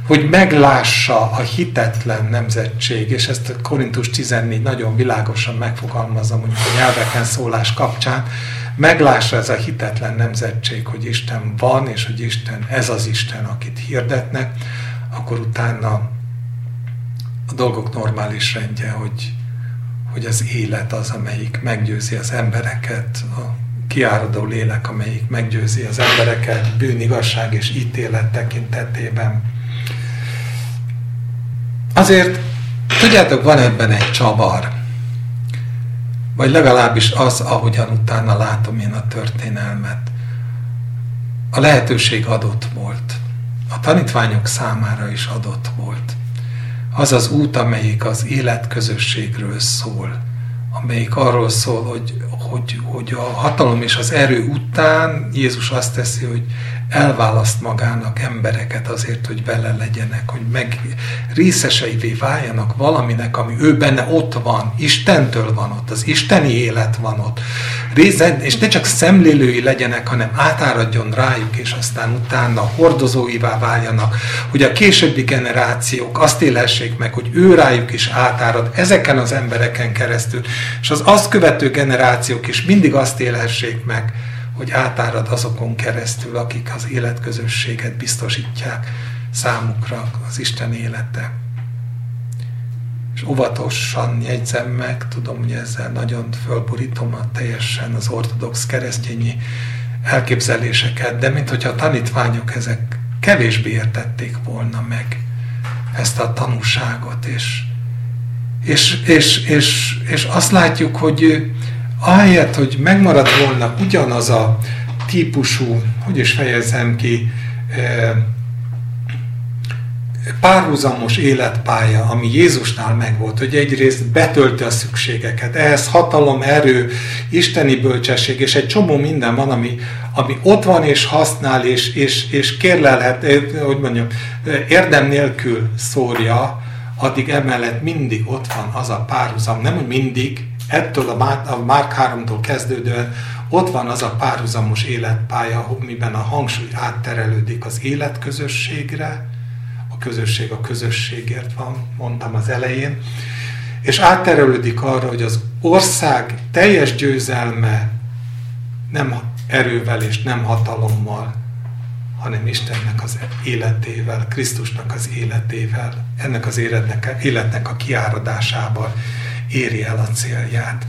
hogy meglássa a hitetlen nemzetség, és ezt a Korintus 14 nagyon világosan megfogalmazza, mondjuk a nyelveken szólás kapcsán, meglássa ez a hitetlen nemzetség, hogy Isten van, és hogy Isten, ez az Isten, akit hirdetnek, akkor utána a dolgok normális rendje, hogy, hogy az élet az, amelyik meggyőzi az embereket, a kiáradó lélek, amelyik meggyőzi az embereket bűnigasság és ítélet tekintetében. Azért, tudjátok, van ebben egy csavar. Vagy legalábbis az, ahogyan utána látom én a történelmet. A lehetőség adott volt. A tanítványok számára is adott volt. Az az út, amelyik az életközösségről szól, amelyik arról szól, hogy, hogy, hogy a hatalom és az erő után Jézus azt teszi, hogy elválaszt magának embereket azért, hogy vele legyenek, hogy meg részeseivé váljanak valaminek, ami ő benne ott van, Istentől van ott, az isteni élet van ott. Részen, és ne csak szemlélői legyenek, hanem átáradjon rájuk, és aztán utána hordozóivá váljanak, hogy a későbbi generációk azt élhessék meg, hogy ő rájuk is átárad ezeken az embereken keresztül, és az azt követő generációk is mindig azt élhessék meg, hogy átárad azokon keresztül, akik az életközösséget biztosítják számukra az Isten élete. És óvatosan jegyzem meg, tudom, hogy ezzel nagyon fölborítom a teljesen az ortodox keresztényi elképzeléseket, de mint hogyha a tanítványok ezek kevésbé értették volna meg ezt a tanúságot, és, és, és, és, és azt látjuk, hogy ahelyett, hogy megmaradt volna ugyanaz a típusú, hogy is fejezem ki, párhuzamos életpálya, ami Jézusnál megvolt, hogy egyrészt betölti a szükségeket, ehhez hatalom, erő, isteni bölcsesség, és egy csomó minden van, ami, ami ott van és használ, és, és, és kérlelhet, hogy mondjam, érdem nélkül szórja, addig emellett mindig ott van az a párhuzam, nem hogy mindig, ettől a Márk 3-tól kezdődően ott van az a párhuzamos életpálya, miben a hangsúly átterelődik az életközösségre, a közösség a közösségért van, mondtam az elején, és átterelődik arra, hogy az ország teljes győzelme nem erővel és nem hatalommal, hanem Istennek az életével, Krisztusnak az életével, ennek az életnek, életnek a kiáradásával éri el a célját.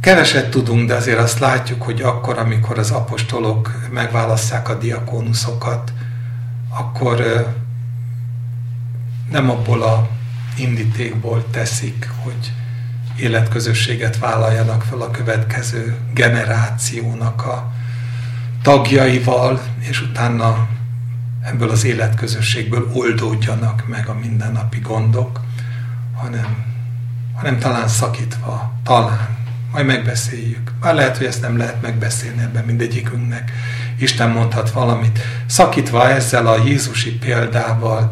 Keveset tudunk, de azért azt látjuk, hogy akkor, amikor az apostolok megválasszák a diakónuszokat, akkor nem abból a indítékból teszik, hogy életközösséget vállaljanak fel a következő generációnak a tagjaival, és utána ebből az életközösségből oldódjanak meg a mindennapi gondok, hanem, hanem talán szakítva, talán, majd megbeszéljük. Már lehet, hogy ezt nem lehet megbeszélni ebben mindegyikünknek. Isten mondhat valamit. Szakítva ezzel a Jézusi példával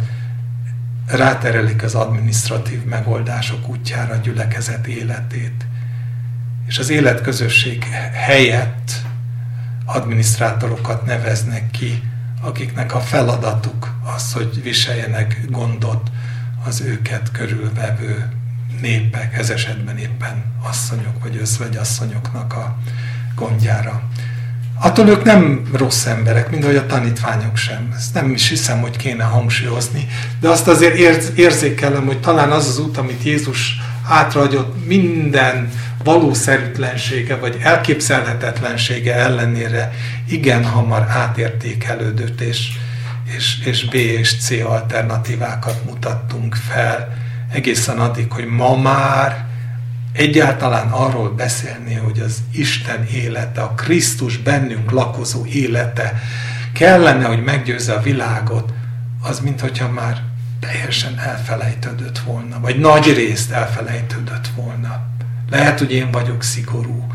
ráterelik az administratív megoldások útjára a gyülekezet életét. És az életközösség helyett adminisztrátorokat neveznek ki, akiknek a feladatuk az, hogy viseljenek gondot az őket körülvevő népek, ez esetben éppen asszonyok vagy özvegyasszonyoknak a gondjára. Attól ők nem rossz emberek, mint ahogy a tanítványok sem. Ezt nem is hiszem, hogy kéne hangsúlyozni, de azt azért érz, érzékelem, hogy talán az az út, amit Jézus hátrahagyott minden valószerűtlensége vagy elképzelhetetlensége ellenére igen hamar átértékelődött, és, és, és B és C alternatívákat mutattunk fel, egészen addig, hogy ma már egyáltalán arról beszélni, hogy az Isten élete, a Krisztus bennünk lakozó élete kellene, hogy meggyőzze a világot, az mintha már teljesen elfelejtődött volna, vagy nagy részt elfelejtődött volna. Lehet, hogy én vagyok szigorú.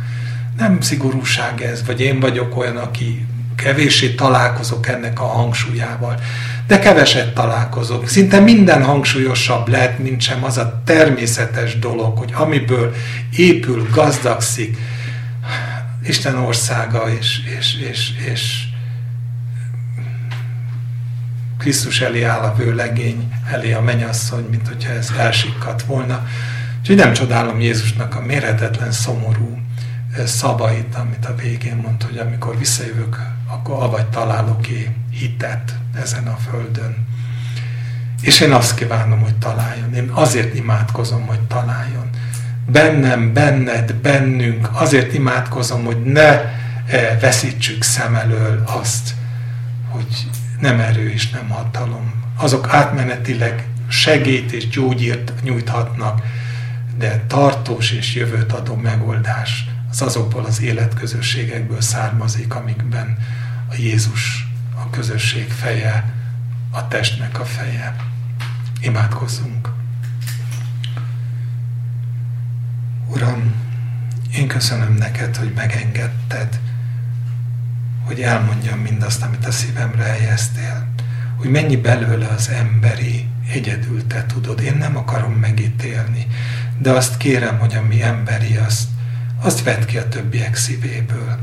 Nem szigorúság ez, vagy én vagyok olyan, aki kevéssé találkozok ennek a hangsúlyával, de keveset találkozok. Szinte minden hangsúlyosabb lett, mint sem az a természetes dolog, hogy amiből épül, gazdagszik Isten országa, és, és, és, és Krisztus elé áll a vőlegény, elé a menyasszony, mint hogyha ez elsikkadt volna. Úgyhogy nem csodálom Jézusnak a mérhetetlen szomorú szavait, amit a végén mondta, hogy amikor visszajövök, akkor avagy találok-é hitet ezen a földön. És én azt kívánom, hogy találjon. Én azért imádkozom, hogy találjon. Bennem, benned, bennünk, azért imádkozom, hogy ne eh, veszítsük szem elől azt, hogy nem erő és nem hatalom. Azok átmenetileg segít és gyógyírt nyújthatnak, de tartós és jövőt adó megoldás az azokból az életközösségekből származik, amikben a Jézus a közösség feje, a testnek a feje. Imádkozzunk. Uram, én köszönöm neked, hogy megengedted, hogy elmondjam mindazt, amit a szívemre helyeztél. Hogy mennyi belőle az emberi, egyedül te tudod. Én nem akarom megítélni, de azt kérem, hogy ami emberi, azt, azt vedd ki a többiek szívéből.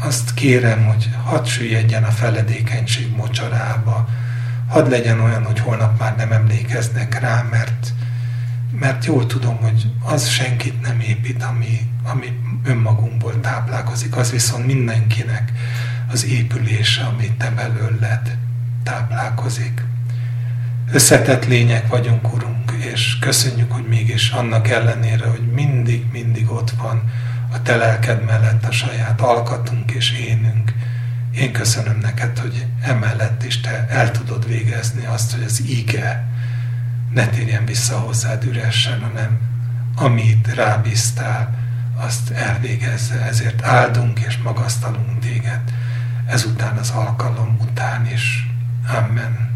Azt kérem, hogy hadd süllyedjen a feledékenység mocsarába, hadd legyen olyan, hogy holnap már nem emlékeznek rá, mert, mert jól tudom, hogy az senkit nem épít, ami, ami önmagunkból táplálkozik, az viszont mindenkinek az épülése, amit te belőled táplálkozik. Összetett lények vagyunk, Urunk, és köszönjük, hogy mégis annak ellenére, hogy mindig, mindig ott van a te lelked mellett a saját alkatunk és énünk, én köszönöm neked, hogy emellett is te el tudod végezni azt, hogy az ige ne térjen vissza hozzád üresen, hanem amit rábíztál, azt elvégezze. Ezért áldunk és magasztalunk téged ezután az alkalom után is. Amen.